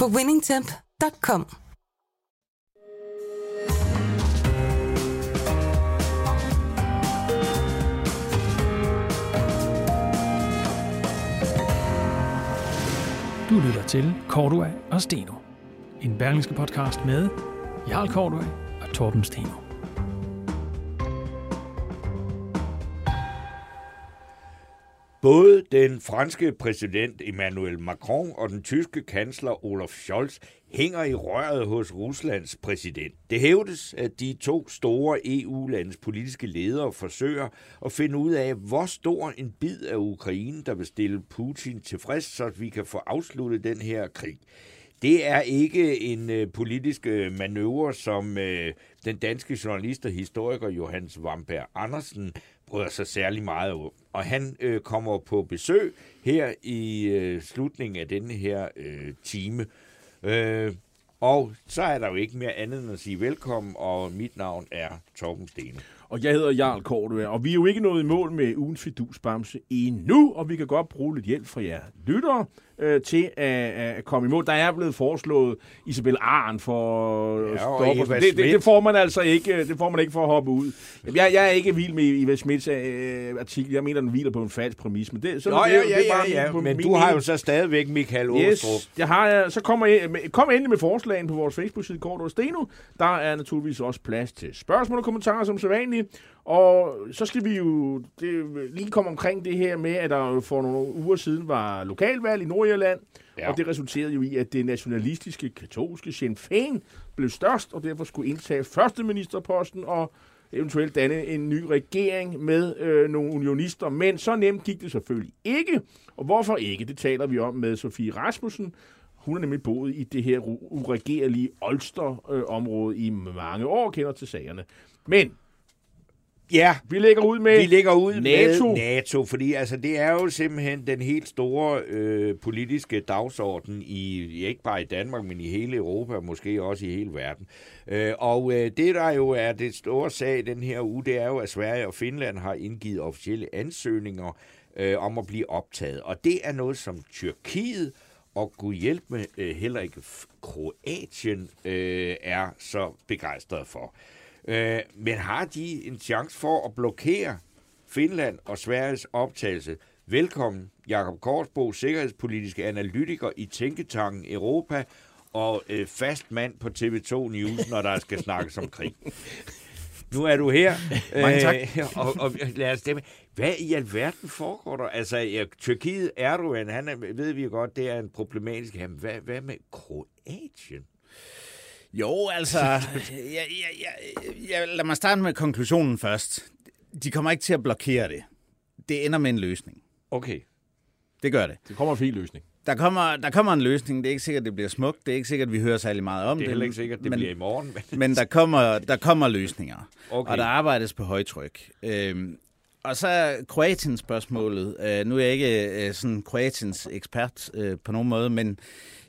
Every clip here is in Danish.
på winningtemp.com. Du lytter til Cordua og Steno. En berlingske podcast med Jarl Cordua og Torben Steno. Både den franske præsident Emmanuel Macron og den tyske kansler Olaf Scholz hænger i røret hos Ruslands præsident. Det hævdes, at de to store EU-landes politiske ledere forsøger at finde ud af, hvor stor en bid af Ukraine, der vil stille Putin tilfreds, så vi kan få afsluttet den her krig. Det er ikke en øh, politisk øh, manøvre, som øh, den danske journalist og historiker Johannes Vamberg Andersen bryder sig særlig meget om. Og han øh, kommer på besøg her i øh, slutningen af denne her øh, time. Øh, og så er der jo ikke mere andet end at sige velkommen, og mit navn er Torben Stene. Og jeg hedder Jarl Kortua, og vi er jo ikke nået i mål med ugens fidusbamse endnu, og vi kan godt bruge lidt hjælp fra jer lyttere øh, til at, at komme i mål. Der er blevet foreslået Isabel Arn for Ja, ja, og stoppe. Eva Det, det, det, får man altså ikke, det får man ikke for at hoppe ud. Jeg, jeg er ikke vild med Eva Smits øh, artikel. Jeg mener, den hviler på en falsk præmis. Men det, sådan Nå, det ja, ja, det er bare ja, ja, min- men min du har jo så stadigvæk Michael Åstrup. Yes, jeg har jeg. Så kommer jeg, kom endelig med forslagen på vores Facebook-side, Kort og Steno. Der er naturligvis også plads til spørgsmål og kommentarer som sædvanligt. Og så skal vi jo det, lige komme omkring det her med, at der for nogle uger siden var lokalvalg i Nordjylland. Ja. Og det resulterede jo i, at det nationalistiske, katolske Sinn Féin blev størst, og derfor skulle indtage førsteministerposten og eventuelt danne en ny regering med øh, nogle unionister. Men så nemt gik det selvfølgelig ikke. Og hvorfor ikke? Det taler vi om med Sofie Rasmussen. Hun har nemlig boet i det her uregerlige Olster-område i mange år, kender til sagerne. Men Ja, vi lægger ud med vi ligger ud NATO. med NATO, fordi altså, det er jo simpelthen den helt store øh, politiske dagsorden, i, ikke bare i Danmark, men i hele Europa, og måske også i hele verden. Øh, og øh, det, der jo er det store sag den her uge, det er jo, at Sverige og Finland har indgivet officielle ansøgninger øh, om at blive optaget. Og det er noget, som Tyrkiet og Gud hjælp med øh, heller ikke Kroatien øh, er så begejstret for. Øh, men har de en chance for at blokere Finland og Sveriges optagelse? Velkommen, Jakob Korsbo, sikkerhedspolitisk analytiker i Tænketanken Europa og øh, fast mand på TV2 News, når der skal snakkes om krig. Nu er du her. Mange tak. Øh, og, og lad os stemme. Hvad i alverden foregår der? Altså, ja, Tyrkiet, Erdogan, han er, ved vi godt, det er en problematisk ham. Hvad, hvad med Kroatien? Jo, altså, jeg, jeg, jeg, jeg, lad mig starte med konklusionen først. De kommer ikke til at blokere det. Det ender med en løsning. Okay. Det gør det. Det kommer en fin løsning. Der kommer, der kommer en løsning. Det er ikke sikkert, det bliver smukt. Det er ikke sikkert, vi hører særlig meget om Det det. er heller ikke sikkert, det men, bliver i morgen. Men... Men der kommer, der kommer løsninger. Okay. Og der arbejdes på højtryk. Øhm, og så er Kroatien spørgsmålet. Øh, nu er jeg ikke øh, sådan Kroatiens ekspert øh, på nogen måde, men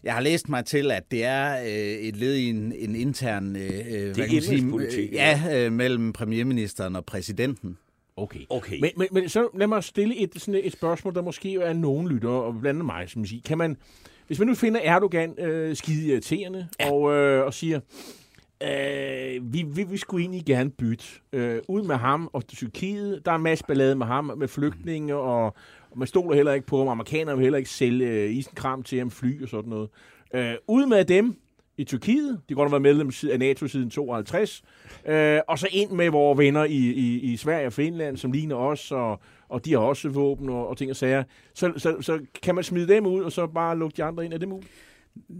jeg har læst mig til, at det er øh, et led i en, en intern øh, det kan man sige, indenrigspolitik, øh, ja, øh, mellem premierministeren og præsidenten. Okay. Okay. Men, men, men så lad mig stille et, sådan et spørgsmål, der måske er nogen lyttere, og blandt andet mig, som siger, kan man, hvis man nu finder Erdogan øh, skide irriterende, ja. og, øh, og siger, øh, vi, vi, vi skulle egentlig gerne bytte øh, ud med ham og Tyrkiet, der er masser ballade med ham, med flygtninge, og, og man stoler heller ikke på ham, amerikanerne vil heller ikke sælge øh, isenkram til ham, fly og sådan noget. Øh, ud med dem, i Tyrkiet. De har godt nok været medlem af NATO siden 52. Øh, og så ind med vores venner i, i, i Sverige og Finland, som ligner os, og, og de har også våben og, og ting og sager. Så, så, så kan man smide dem ud, og så bare lukke de andre ind. Er det muligt?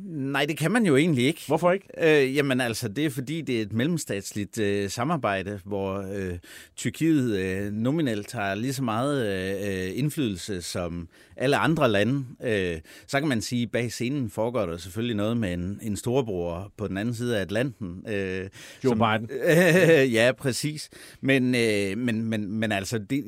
Nej, det kan man jo egentlig ikke. Hvorfor ikke? Øh, jamen altså, det er fordi, det er et mellemstatsligt øh, samarbejde, hvor øh, Tyrkiet øh, nominelt har lige så meget øh, indflydelse som alle andre lande. Øh, så kan man sige, at bag scenen foregår der selvfølgelig noget med en, en storebror på den anden side af Atlanten. Øh, Joe som, Biden. Øh, ja, præcis. Men, øh, men, men, men altså, det,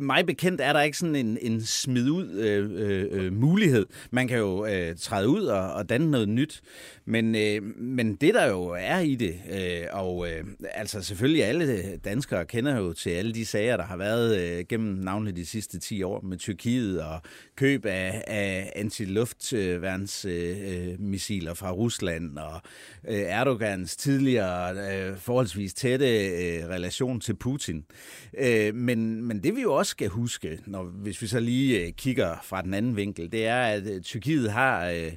mig bekendt er der ikke sådan en, en smid ud øh, øh, mulighed. Man kan jo øh, træde ud og, og danne noget nyt. Men, øh, men det der jo er i det, øh, og øh, altså selvfølgelig alle danskere kender jo til alle de sager, der har været øh, gennem navnlig de sidste 10 år med Tyrkiet og køb af, af antiluftværnsmissiler øh, fra Rusland og øh, Erdogans tidligere øh, forholdsvis tætte øh, relation til Putin. Øh, men, men det vi jo også skal huske, når, hvis vi så lige øh, kigger fra den anden vinkel, det er, at øh, Tyrkiet har... Øh,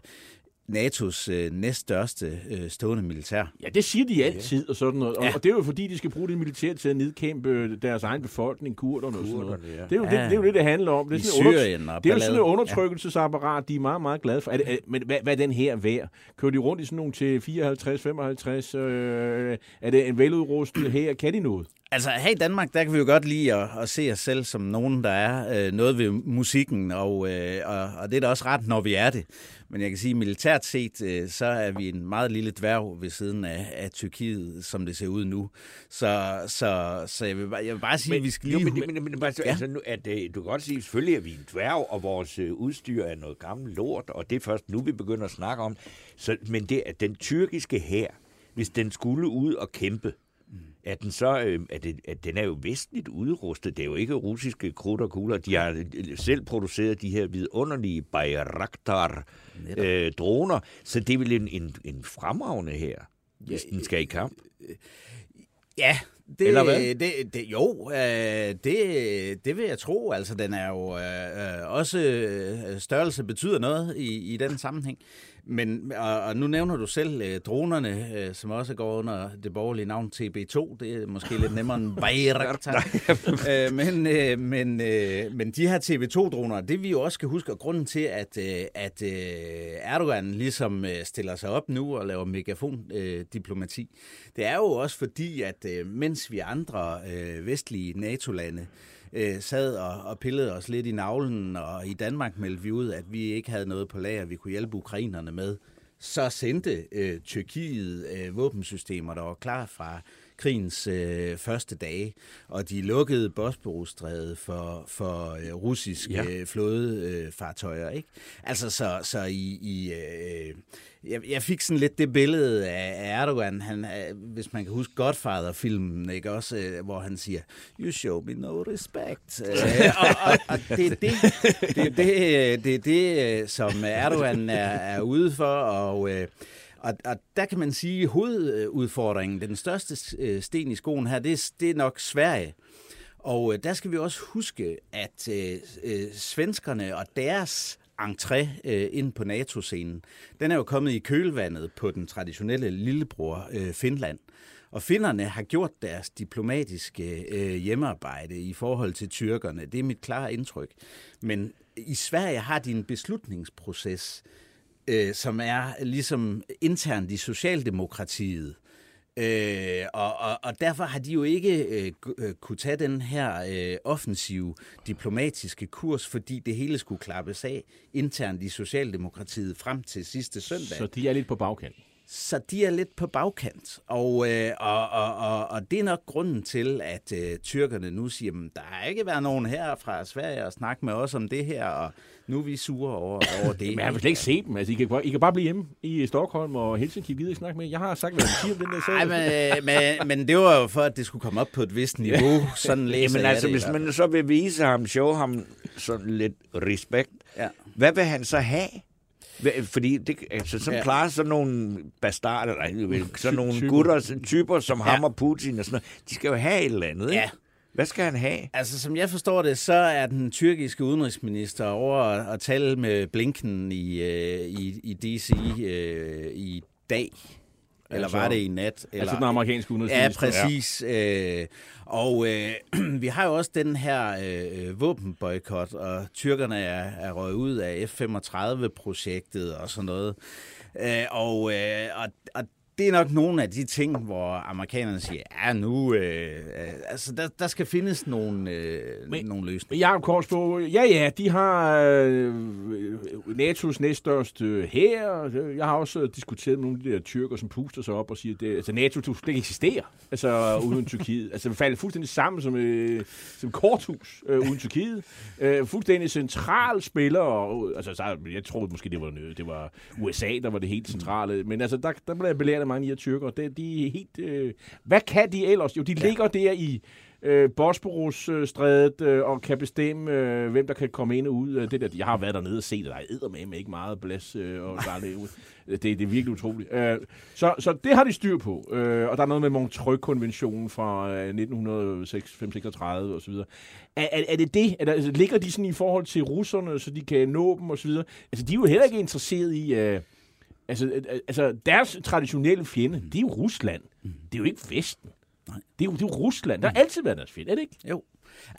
NATO's øh, næststørste øh, stående militær. Ja, det siger de altid, og sådan noget. Ja. Og det er jo fordi, de skal bruge det militær til at nedkæmpe deres egen befolkning, kurderne og sådan noget. Ja. Det, er jo, ja. det, det er jo det, det handler om. Det er, sådan Syrien og det er jo sådan et undertrykkelsesapparat, de er meget, meget glade for. Er er, men hvad, hvad er den her værd? Kører de rundt i sådan nogle til 54, 55? Øh, er det en veludrustet her? Kan de noget? Altså her i Danmark, der kan vi jo godt lide at, at se os selv som nogen, der er øh, noget ved musikken, og, øh, og, og det er da også ret, når vi er det. Men jeg kan sige, militært set, øh, så er vi en meget lille dværg ved siden af, af Tyrkiet, som det ser ud nu. Så, så, så jeg, vil, bare, jeg vil bare sige, men, at vi skal lige... Jo, men, men, men, men ja. altså, nu, at, uh, du kan godt sige, selvfølgelig er vi en dværg, og vores uh, udstyr er noget gammelt lort, og det er først nu, vi begynder at snakke om. Så, men det er den tyrkiske her, hvis den skulle ud og kæmpe, er den så, øh, er det, at den er jo vestligt udrustet. Det er jo ikke russiske krudt og kugler. De har selv produceret de her vidunderlige Bayraktar-droner, så det er vel en, en, en fremragende her, hvis ja, den skal i kamp. Ja, det, Eller hvad? Det, det, jo, øh, det, det vil jeg tro. Altså, den er jo øh, øh også øh, størrelse betyder noget i, i den sammenhæng. Men, og, og nu nævner du selv øh, dronerne, øh, som også går under det borgerlige navn TB2. Det er måske lidt nemmere end Bayraktar. øh, men, øh, men, øh, men de her TB2-droner, det vi jo også skal huske, og grunden til, at, øh, at øh, Erdogan ligesom øh, stiller sig op nu og laver megafon-diplomati, øh, det er jo også fordi, at øh, mens vi andre øh, vestlige NATO-lande øh, Øh, sad og, og pillede os lidt i navlen, og i Danmark meldte vi ud, at vi ikke havde noget på lager, vi kunne hjælpe ukrainerne med. Så sendte øh, Tyrkiet øh, våbensystemer, der var klar fra krigens øh, første dage, og de lukkede Bosporusstrædet for, for øh, russiske ja. øh, flådefartøjer. Øh, ikke? Altså, så, så i, i øh, jeg, jeg fik sådan lidt det billede af Erdogan, han, øh, hvis man kan huske Godfather-filmen, ikke også, øh, hvor han siger, you show me no respect. og, og, og det er det, det, det, det, det, som Erdogan er, er ude for, og... Øh, og, og der kan man sige, at hovedudfordringen, den største øh, sten i skoen her, det er, det er nok Sverige. Og øh, der skal vi også huske, at øh, øh, svenskerne og deres entré øh, ind på NATO-scenen, den er jo kommet i kølvandet på den traditionelle lillebror øh, Finland. Og finnerne har gjort deres diplomatiske øh, hjemmearbejde i forhold til tyrkerne. Det er mit klare indtryk. Men i Sverige har de en beslutningsproces, øh, Øh, som er ligesom internt i Socialdemokratiet. Øh, og, og, og derfor har de jo ikke øh, øh, kunne tage den her øh, offensive diplomatiske kurs, fordi det hele skulle klappes af internt i Socialdemokratiet frem til sidste søndag. Så de er lidt på bagkant? Så de er lidt på bagkant, og, øh, og, og, og, og det er nok grunden til, at øh, tyrkerne nu siger, at der har ikke været nogen her fra Sverige og snakke med os om det her, og nu er vi sure over, over det. Men jeg vil slet ikke se dem. Altså, I, kan, bare, I kan bare blive hjemme i Stockholm og Helsinki. Gider ikke snakke med. Jeg har sagt, hvad jeg siger om den der sag. Nej, men, men, men det var jo for, at det skulle komme op på et vist niveau. Sådan læser men altså, det, hvis man så vil vise ham, show ham sådan lidt respekt, ja. hvad vil han så have? Fordi det, altså, sådan ja. klarer sådan nogle bastarder, eller sådan nogle typer. gutter, typer som ja. ham og Putin og sådan noget, de skal jo have et eller andet, ikke? Ja. Hvad skal han have? Altså, som jeg forstår det, så er den tyrkiske udenrigsminister over at tale med Blinken i, øh, i, i DC øh, i dag. Eller Altså- var det i nat? Eller, Altså den amerikanske Ja, udenrigsminister. præcis. Ja. Øh, og øh, vi har jo også den her øh, våbenboykot, og tyrkerne er, er røget ud af F-35-projektet og sådan noget. Øh, og, øh, og, og det er nok nogle af de ting, hvor amerikanerne siger, ja nu, øh, øh, altså der, der skal findes nogle, øh, Men- nogle løsninger. Men Jacob Korsbo, ja ja, de har øh, NATO's næststørste hær. Jeg har også diskuteret med nogle af de der tyrker, som puster sig op og siger, at det, altså, NATO skulle slet ikke eksistere altså, uden Tyrkiet. Altså, det falder fuldstændig sammen som, øh, som korthus øh, uden Tyrkiet. Øh, fuldstændig central spiller. Og, altså, så, jeg troede måske, det var, det var USA, der var det helt centrale. Men altså, der, der blev jeg belært mange af de her tyrker. Det, de er helt... Øh, hvad kan de ellers? Jo, de ja. ligger der i øh, Bosporus-strædet øh, og kan bestemme, øh, hvem der kan komme ind og ud af det der. Jeg har været dernede og set, at der er eddermame ikke meget plads, øh, og er det, det, det er virkelig utroligt. Øh, så, så det har de styr på. Øh, og der er noget med Montreux-konventionen fra øh, 1936 og så videre. Er, er, er det det? Er der, altså, ligger de sådan i forhold til russerne, så de kan nå dem og så videre? Altså, de er jo heller ikke interesseret i... Øh, Altså, øh, altså, deres traditionelle fjende, det er jo Rusland. Det er jo ikke Vesten. Nej. Det er jo, det er jo Rusland. Der har altid været deres fjende, er det ikke? Jo.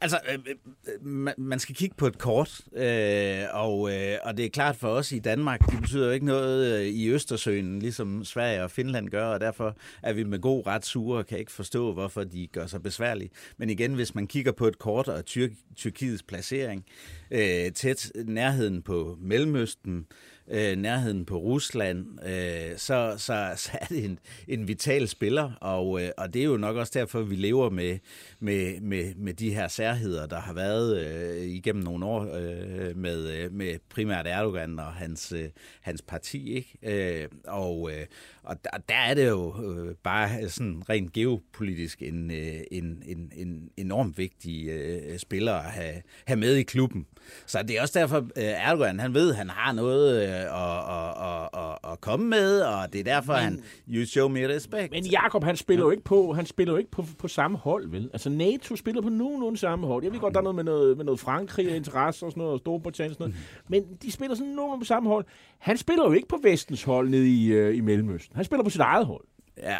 Altså, øh, øh, man, man skal kigge på et kort, øh, og, øh, og det er klart for os i Danmark, det betyder jo ikke noget øh, i Østersøen, ligesom Sverige og Finland gør, og derfor er vi med god ret sure og kan ikke forstå, hvorfor de gør sig besværlige. Men igen, hvis man kigger på et kort og Tyr- Tyrkiets placering, øh, tæt nærheden på Mellemøsten, øh, nærheden på Rusland, øh, så, så, så er det en, en vital spiller, og, øh, og det er jo nok også derfor, vi lever med, med, med, med de her særheder, der har været øh, igennem nogle år øh, med, øh, med primært Erdogan og hans, øh, hans parti. Ikke? Øh, og øh, og der, der er det jo øh, bare sådan rent geopolitisk en, øh, en, en, en enormt vigtig øh, spiller at have, have med i klubben. Så det er også derfor, øh, Erdogan, han ved, at han har noget øh, at, at, at, at, at komme med, og det er derfor, men, han, you show me respect. Men Jakob, han spiller jo ikke på, han spiller jo ikke på, på samme hold, vel? Altså NATO spiller på nogenlunde samme hold. Jeg ved godt, der er noget med noget, med noget Frankrig og interesse og sådan noget, og Storbritannien og sådan noget. Men de spiller sådan nogenlunde på samme hold. Han spiller jo ikke på vestens hold nede i, øh, i Mellemøsten. Han spiller på sit eget hold. Ja,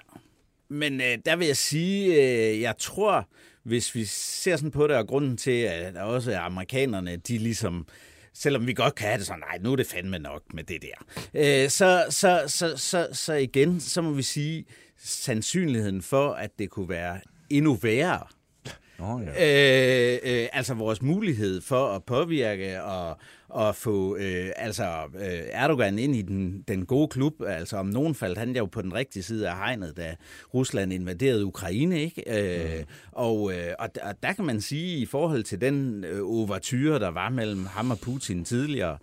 men øh, der vil jeg sige, øh, jeg tror, hvis vi ser sådan på det, og grunden til, at også amerikanerne, de ligesom selvom vi godt kan have det sådan, nej, nu er det fandme nok med det der. Øh, så, så, så, så, så igen, så må vi sige, sandsynligheden for, at det kunne være endnu værre, Nå, ja. Øh, øh, altså vores mulighed for at påvirke og, og få øh, altså, øh, Erdogan ind i den, den gode klub. Altså om nogen faldt han jo på den rigtige side af hegnet, da Rusland invaderede Ukraine. ikke? Øh, mm. og, øh, og, og der kan man sige, i forhold til den øh, overture, der var mellem ham og Putin tidligere,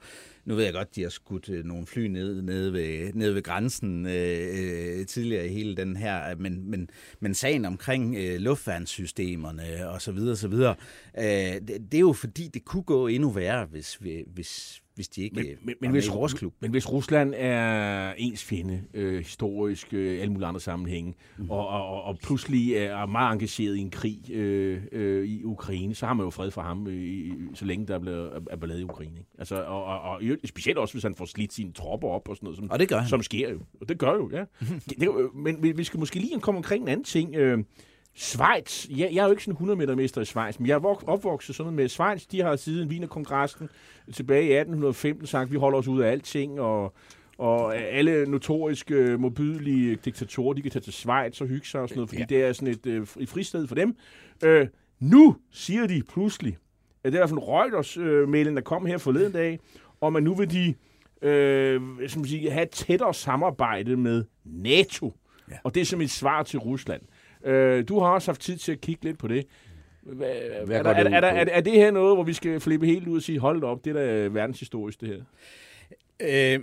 nu ved jeg godt, de har skudt øh, nogle fly ned, nede, ved, nede ved grænsen øh, øh, tidligere i hele den her, øh, men, men, men sagen omkring øh, luftværnssystemerne og så videre, så videre, øh, det, det er jo fordi, det kunne gå endnu værre, hvis, vi, hvis, hvis de ikke Men, men, men, hvis, vores klub. men hvis Rusland er ens fjende, øh, historisk, øh, alle mulige andre sammenhænge, Mhm. mm. og, og, og pludselig er meget engageret i en krig øh, øh, i Ukraine, så har man jo fred for ham, øh, så længe der er, blevet, er ballade i Ukraine. Ikke? Altså, og, og, og, specielt også, hvis han får slidt sine tropper op og sådan noget, som, Og det gør han. som sker jo. Og det gør jo, ja. det, er jo- men vi, vi skal måske lige komme omkring en anden ting. Øh, Schweiz, jeg, jeg er jo ikke sådan 100 meter mester i Schweiz, men jeg er vok- opvokset sådan med Schweiz. De har siden Wienerkongressen tilbage i 1815 sagt, at vi holder os ud af alting, og, og alle notoriske, modbydelige diktatorer, de kan tage til Schweiz og hygge sig og sådan noget, fordi ja. det er sådan et, øh, et fristed for dem. Øh, nu siger de pludselig, at det er i hvert fald Reuters øh, der kom her forleden dag, om at nu vil de øh, som siger, have tættere samarbejde med NATO. Ja. Og det er som et svar til Rusland. Øh, du har også haft tid til at kigge lidt på det. Hvad, Hvad er, der, er, det er, ud der, er, er det her noget, hvor vi skal flippe helt ud og sige, hold op, det er da verdenshistorisk, det her? Øh,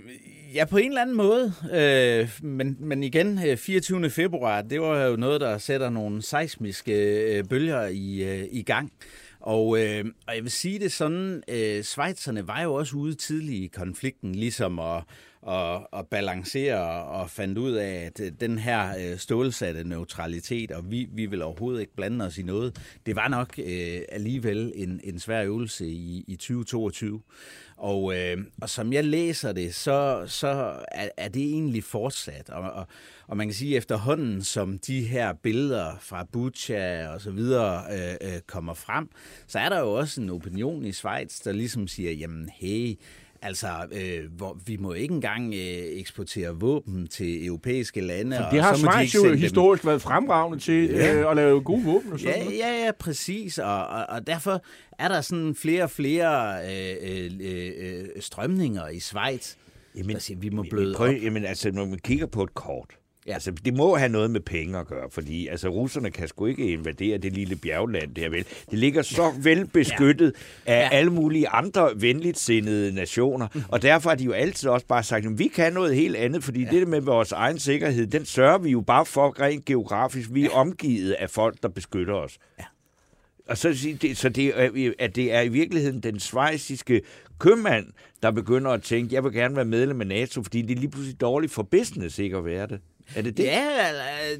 ja, på en eller anden måde. Øh, men, men igen, øh, 24. februar, det var jo noget, der sætter nogle seismiske øh, bølger i, øh, i gang. Og, øh, og jeg vil sige det sådan, øh, Schweizerne var jo også ude tidligt i konflikten, ligesom at, og, og balancere og fandt ud af, at øh, den her øh, stålsatte neutralitet, og vi, vi vil overhovedet ikke blande os i noget, det var nok øh, alligevel en, en svær øvelse i, i 2022. Og, øh, og som jeg læser det, så, så er, er det egentlig fortsat. Og, og, og man kan sige, at efterhånden som de her billeder fra Butcha og så videre øh, øh, kommer frem, så er der jo også en opinion i Schweiz, der ligesom siger, jamen hey, Altså, øh, hvor vi må ikke engang øh, eksportere våben til europæiske lande. For det har Schweiz jo historisk dem. været fremragende til ja. øh, at lave gode våben og sådan ja, noget. Ja, ja, præcis. Og, og, og derfor er der sådan flere og flere øh, øh, øh, strømninger i Schweiz, jamen, der siger, vi må bløde prøv, op. Jamen, altså, når man kigger på et kort, Ja. Altså, det må have noget med penge at gøre, fordi altså, russerne kan sgu ikke invadere det lille bjergland der, vel? Det ligger så velbeskyttet ja. af ja. alle mulige andre venligt sindede nationer, og derfor har de jo altid også bare sagt, at vi kan noget helt andet, fordi ja. det med vores egen sikkerhed, den sørger vi jo bare for rent geografisk. Vi er ja. omgivet af folk, der beskytter os. Ja. Og så, så det, at det er i virkeligheden den svejsiske købmand, der begynder at tænke, jeg vil gerne være medlem af NATO, fordi det er lige pludselig dårligt for business ikke at være det. Er det det? Ja,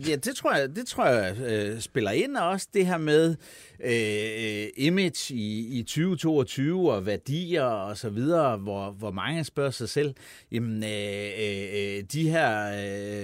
ja det tror jeg, det tror jeg øh, spiller ind også, det her med øh, øh image i, i 2022 og værdier og så videre, hvor, hvor mange spørger sig selv, jamen øh, øh, øh de her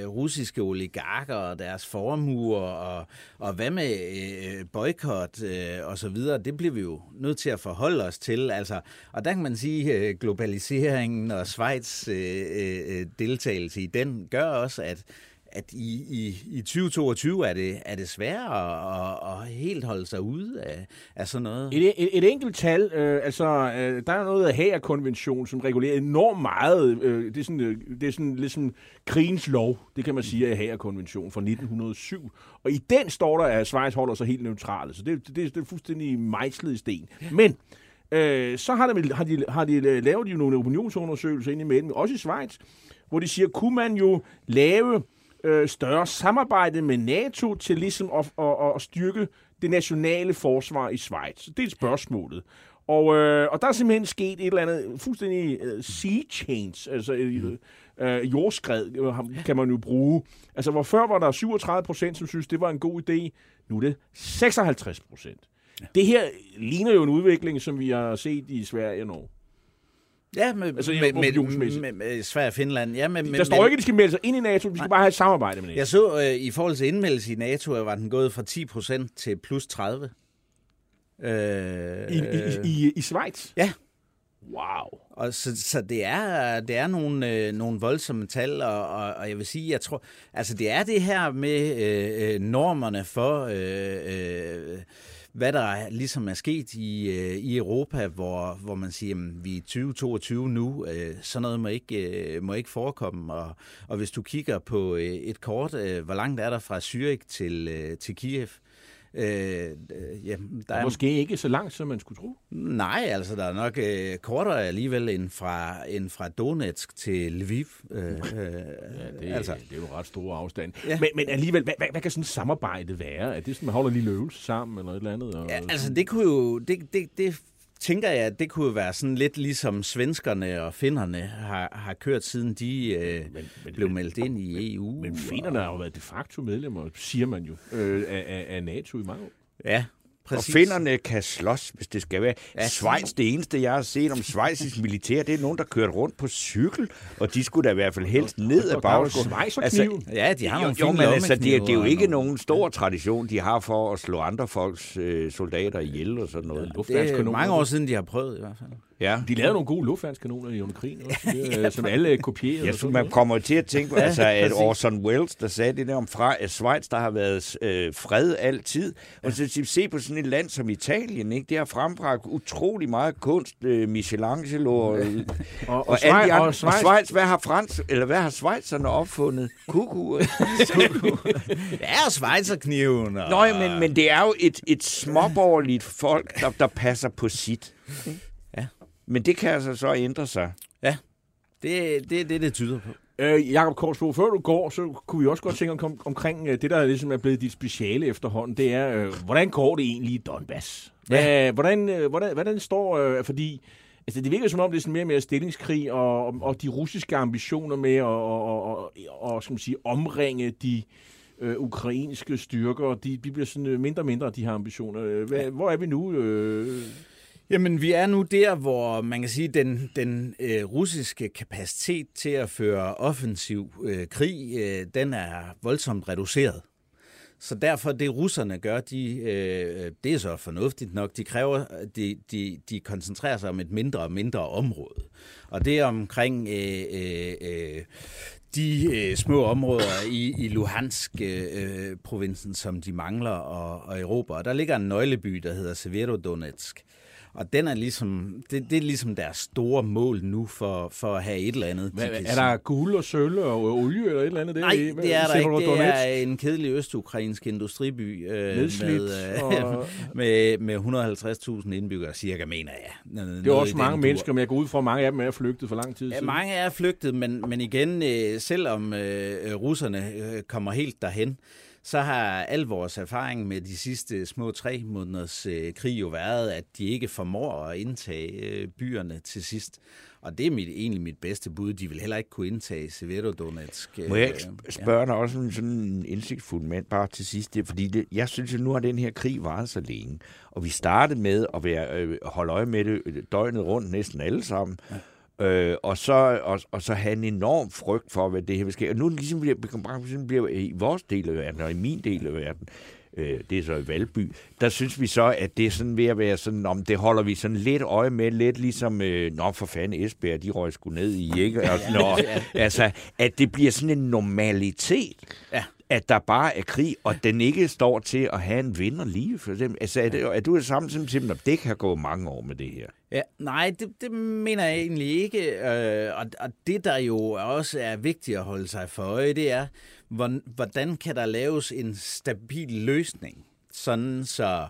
øh, russiske oligarker og deres formuer og, og hvad med øh, øh, boykot øh, og så videre, det bliver vi jo nødt til at forholde os til. Altså, og der kan man sige, øh, globaliseringen og Schweiz øh, øh, deltagelse i den gør også, at at i, i, i 2022 er det, er det sværere at, at helt holde sig ude af, af sådan noget? Et, et, et enkelt tal, øh, altså øh, der er noget af Hager-konvention, som regulerer enormt meget. Øh, det, er sådan, øh, det er sådan ligesom krigens lov, det kan man sige, af Hager-konvention fra 1907. Og i den står der, at Schweiz holder sig helt neutrale, så det, det, det er fuldstændig mejslet i sten. Men øh, så har de, har, de, har de lavet jo nogle opinionsundersøgelser ind imellem, også i Schweiz, hvor de siger, kunne man jo lave øh, større samarbejde med NATO til ligesom at, at, at, styrke det nationale forsvar i Schweiz? Det er spørgsmålet. Og, øh, og der er simpelthen sket et eller andet fuldstændig uh, sea change, altså mm. uh, jordskred, kan man jo bruge. Altså, hvor før var der 37 procent, som synes, det var en god idé. Nu er det 56 procent. Ja. Det her ligner jo en udvikling, som vi har set i Sverige og Norge. Ja, med, altså, med, med, med, med Sverige og Finland. Ja, med, der med, står med, ikke, at de skal melde sig ind i NATO, de skal nej. bare have et samarbejde med NATO. Jeg så, øh, i forhold til indmeldelse i NATO, var den gået fra 10 procent til plus 30. Øh, I, i, i, I Schweiz? Ja. Wow. Og så, så det er det er nogle øh, nogle voldsomme tal og, og, og jeg vil sige jeg tror altså det er det her med øh, øh normerne for øh, øh, hvad der ligesom er sket i, øh, i Europa, hvor, hvor man siger, at vi er 2022 nu, øh, sådan noget må ikke, øh, må ikke forekomme. Og, og hvis du kigger på øh, et kort, øh, hvor langt er der fra Zürich til, øh, til Kiev, Øh, øh, ja, der er måske ikke så langt, som man skulle tro. Nej, altså der er nok øh, kortere alligevel end fra, end fra Donetsk til Lviv. Øh, øh, ja, det, altså. det er jo ret store afstand. Ja. Men, men alligevel, hvad, hvad, hvad kan sådan et samarbejde være? Er det sådan, man holder lige øvelse sammen eller et eller andet? Og, ja, altså det kunne jo, det, det, det tænker jeg, at det kunne være sådan lidt ligesom svenskerne og finnerne har, har kørt, siden de øh, men, men, blev meldt ind i EU. Men, men finnerne har jo været de facto medlemmer, siger man jo, øh, af, af NATO i mange år. Ja, Præcis. Og finderne kan slås, hvis det skal være. Ja, Schweiz, det eneste, jeg har set om Schweizisk militær, det er nogen, der kørte rundt på cykel, og de skulle da i hvert fald helst ned af bagskolen. Altså, ja, de har nogle jo, jo, men altså, det, det er jo ikke nogen stor tradition, de har for at slå andre folks øh, soldater ihjel og sådan noget. Ja, det er mange år siden, de har prøvet i hvert fald. Ja. De lavede nogle gode luftværnskanoner i under krigen, også, ja, som alle kopierede. Ja, så man kommer til at tænke på, ja, altså, at Orson Welles, der sagde det der om fra, at Schweiz, der har været øh, fred altid. Og så se på sådan et land som Italien, ikke? det har frembragt utrolig meget kunst, øh, Michelangelo og, og, og, og, Schweiz, andre. og, Schweiz. og Schweiz, hvad har Frans, eller hvad har Schweizerne opfundet? Kuku. ja, og Schweizerkniven. Og... Nå, men, men det er jo et, et småborgerligt folk, der, der passer på sit. Men det kan altså så ændre sig. Ja, det er det, det, det tyder på. Øh, Jakob Korsbo, før du går, så kunne vi også godt tænke om, omkring øh, det, der ligesom er blevet dit speciale efterhånden. Det er, øh, hvordan går det egentlig i Donbass? Ja. Hvordan, øh, hvordan, hvordan står, øh, fordi Altså, det virker som om, det er sådan mere og mere stillingskrig, og, og, og de russiske ambitioner med at og, og, og, og, skal man sige, omringe de øh, ukrainske styrker, de, de bliver sådan øh, mindre og mindre, de her ambitioner. Hvad, hvor er vi nu? Øh? Jamen, vi er nu der, hvor man kan sige, den, den øh, russiske kapacitet til at føre offensiv øh, krig, øh, den er voldsomt reduceret. Så derfor, det russerne gør, de, øh, det er så fornuftigt nok. De kræver, de, de, de koncentrerer sig om et mindre og mindre område. Og det er omkring øh, øh, øh de øh, små områder i, i Luhansk-provinsen, øh, øh som de mangler og, og Europa. Og der ligger en nøgleby, der hedder Severodonetsk. Og den er ligesom, det, det er ligesom deres store mål nu for, for at have et eller andet. Hvad, er der guld og sølv og olie eller et eller andet? Nej, det, det er der ikke. Det er en kedelig østukrainsk industriby øh, med, øh, og... med, med 150.000 indbyggere, cirka, mener jeg. det er også mange mennesker, men jeg går ud fra, at mange af dem er flygtet for lang tid siden. Ja, mange er flygtet, men, men igen, øh, selvom øh, russerne øh, kommer helt derhen, så har al vores erfaring med de sidste små tre måneders øh, krig jo været, at de ikke formår at indtage øh, byerne til sidst. Og det er mit, egentlig mit bedste bud. De vil heller ikke kunne indtage Severodonetsk. Må jeg spørge ja. dig også en sådan en indsigtsfuld mand bare til sidst? Det, fordi det, jeg synes, at nu har den her krig varet så længe. Og vi startede med at være, øh, holde øje med det øh, døgnet rundt næsten alle sammen. Ja. Øh, og, så, og, og så have en enorm frygt for, hvad det her vil ske. Og nu ligesom bliver, ligesom bliver i vores del af verden, og i min del af verden, øh, det er så i Valby, der synes vi så, at det er sådan ved at være sådan, om det holder vi sådan lidt øje med, lidt ligesom, øh, nå for fanden Esbjerg, de røg sgu ned i, ikke? Og, nå, altså, at det bliver sådan en normalitet. Ja at der bare er krig, og den ikke står til at have en vinder lige for dem. Altså, er, det, er du det samme som simpelthen, at det kan gå mange år med det her? Ja, nej, det, det mener jeg egentlig ikke. Øh, og, og det, der jo også er vigtigt at holde sig for øje, det er, hvordan kan der laves en stabil løsning, sådan så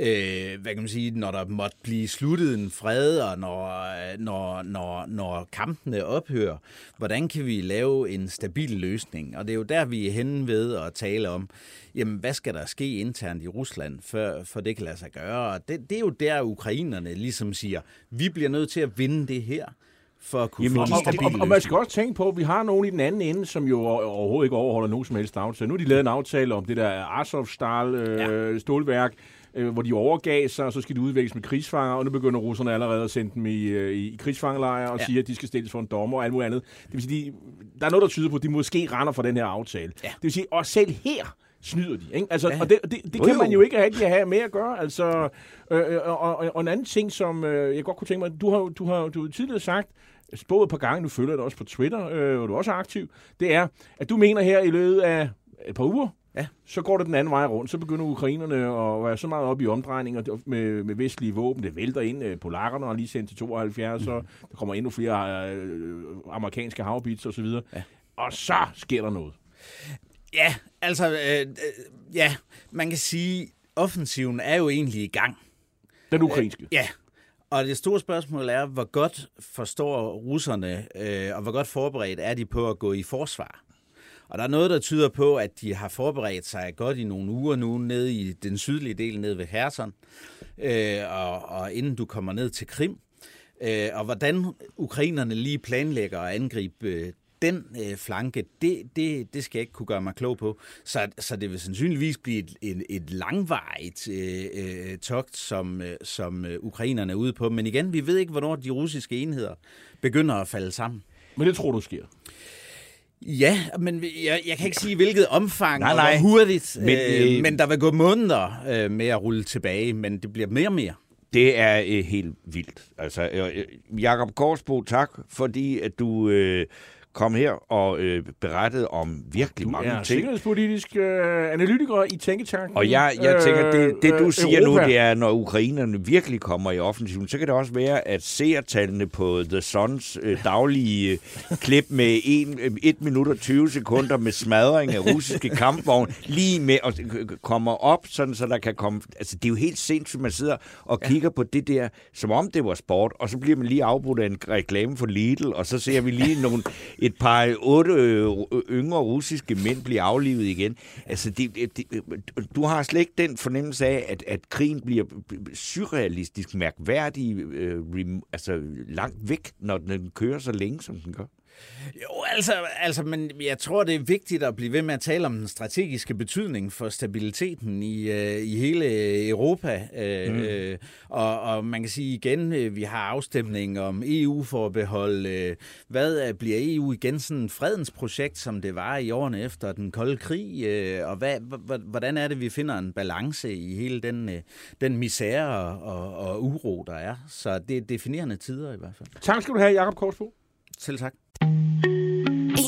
øh, hvad kan man sige, når der måtte blive sluttet en fred, og når, når, når, når kampene ophører, hvordan kan vi lave en stabil løsning? Og det er jo der, vi er henne ved at tale om, jamen, hvad skal der ske internt i Rusland, for, for det kan lade sig gøre? Og det, det er jo der, ukrainerne ligesom siger, vi bliver nødt til at vinde det her for at kunne Jamen, få en og, og, og man skal også tænke på, at vi har nogen i den anden ende, som jo overhovedet ikke overholder nogen som helst aftale. Nu har de lavet en aftale om det der Azovstal øh, ja. stålværk, øh, hvor de overgav sig, og så skal de udvikles med krigsfanger, og nu begynder russerne allerede at sende dem i, øh, i krigsfangelejre og ja. siger, at de skal stilles for en dommer og alt muligt andet. Det vil sige, de, der er noget, der tyder på, at de måske render for den her aftale. Ja. Det vil sige, og selv her snyder de. Ikke? Altså, ja. Og det, det, det kan man jo ikke rigtig have med at gøre. Altså, øh, øh, og, og, og en anden ting, som øh, jeg godt kunne tænke mig, du har, du har, du har tidligere sagt, spået et par gange, du følger det også på Twitter, øh, og du er også aktiv, det er, at du mener her i løbet af et par uger, Ja. Så går det den anden vej rundt. Så begynder ukrainerne at være så meget op i omdrejninger med, med vestlige våben. Det vælter ind. Øh, polakkerne har lige sendt til 72, mm. så der kommer endnu flere øh, amerikanske havbits osv. Ja. Og så sker der noget. Ja, altså, øh, øh, ja, man kan sige, offensiven er jo egentlig i gang. Den ukrainske? Øh, ja, og det store spørgsmål er, hvor godt forstår russerne, øh, og hvor godt forberedt er de på at gå i forsvar? Og der er noget, der tyder på, at de har forberedt sig godt i nogle uger nu nede i den sydlige del, nede ved Herson, øh, og, og inden du kommer ned til Krim. Øh, og hvordan ukrainerne lige planlægger at angribe øh, den øh, flanke, det, det, det skal jeg ikke kunne gøre mig klog på. Så, så det vil sandsynligvis blive et, et, et langvarigt øh, øh, togt, som, øh, som øh, ukrainerne er ude på. Men igen, vi ved ikke, hvornår de russiske enheder begynder at falde sammen. Men det tror du sker? Ja, men jeg, jeg kan ikke sige, hvilket omfang nej, nej. og hvor hurtigt. Men, øh, øh, men der vil gå måneder øh, med at rulle tilbage, men det bliver mere og mere. Det er øh, helt vildt. Altså, øh, Jakob Korsbo, tak, fordi at du... Øh, kom her og øh, berettede om virkelig du mange er ting. sikkerhedspolitisk øh, analytiker i Tænketanken. Og jeg, jeg tænker, det, det du øh, siger Europa. nu, det er, når ukrainerne virkelig kommer i offensiven, så kan det også være, at seertallene på The Suns øh, daglige øh, klip med 1 øh, minut og 20 sekunder med smadring af russiske kampvogne, lige med at kommer op, sådan så der kan komme... Altså, det er jo helt sindssygt, man sidder og kigger ja. på det der, som om det var sport, og så bliver man lige afbrudt af en reklame for Lidl, og så ser vi lige nogle et par otte øh, yngre russiske mænd blive aflivet igen. Altså, det, det, du har slet ikke den fornemmelse af, at, at krigen bliver surrealistisk mærkværdig, øh, altså langt væk, når den kører så længe, som den gør. Jo, altså, altså, men jeg tror, det er vigtigt at blive ved med at tale om den strategiske betydning for stabiliteten i, øh, i hele Europa. Øh, mm. øh, og, og man kan sige igen, øh, vi har afstemning om EU-forbehold. Øh, hvad øh, bliver EU igen sådan et fredens projekt, som det var i årene efter den kolde krig? Øh, og hvad, hvordan er det, vi finder en balance i hele den, øh, den misære og, og, uro, der er? Så det er definerende tider i hvert fald. Tak skal du have, Jacob Korsbo. Selv tak.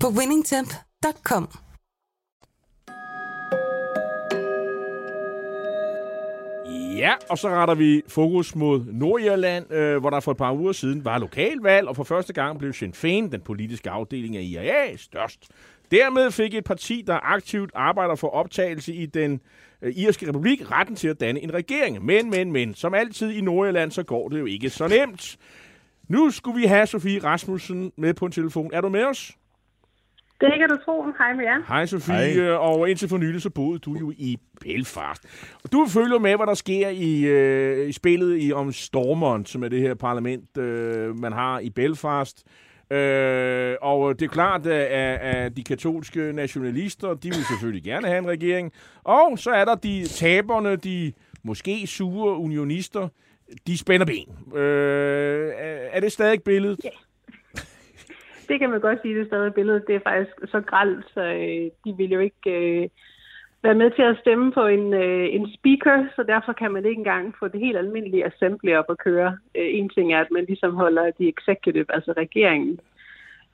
på winningtemp.com. Ja, og så retter vi fokus mod Nordjylland, øh, hvor der for et par uger siden var lokalvalg, og for første gang blev Sinn Féin, den politiske afdeling af IRA, størst. Dermed fik et parti, der aktivt arbejder for optagelse i den øh, irske republik, retten til at danne en regering. Men, men, men, som altid i Nordjylland, så går det jo ikke så nemt. Nu skulle vi have Sofie Rasmussen med på en telefon. Er du med os? Det kan du tro. Hej med jer. Hej Sofie, Hej. og indtil for nylig så boede du jo i Belfast. Og du følger med, hvad der sker i, øh, i spillet i, om Stormont, som er det her parlament, øh, man har i Belfast. Øh, og det er klart, at, at de katolske nationalister, de vil selvfølgelig gerne have en regering. Og så er der de taberne, de måske sure unionister, de spænder ben. Øh, er det stadig billedet? Ja. Det kan man godt sige, det er stadig billedet. Det er faktisk så gralt, så øh, de vil jo ikke øh, være med til at stemme på en, øh, en speaker, så derfor kan man ikke engang få det helt almindelige assembly op at køre. Øh, en ting er, at man ligesom holder de executive, altså regeringen,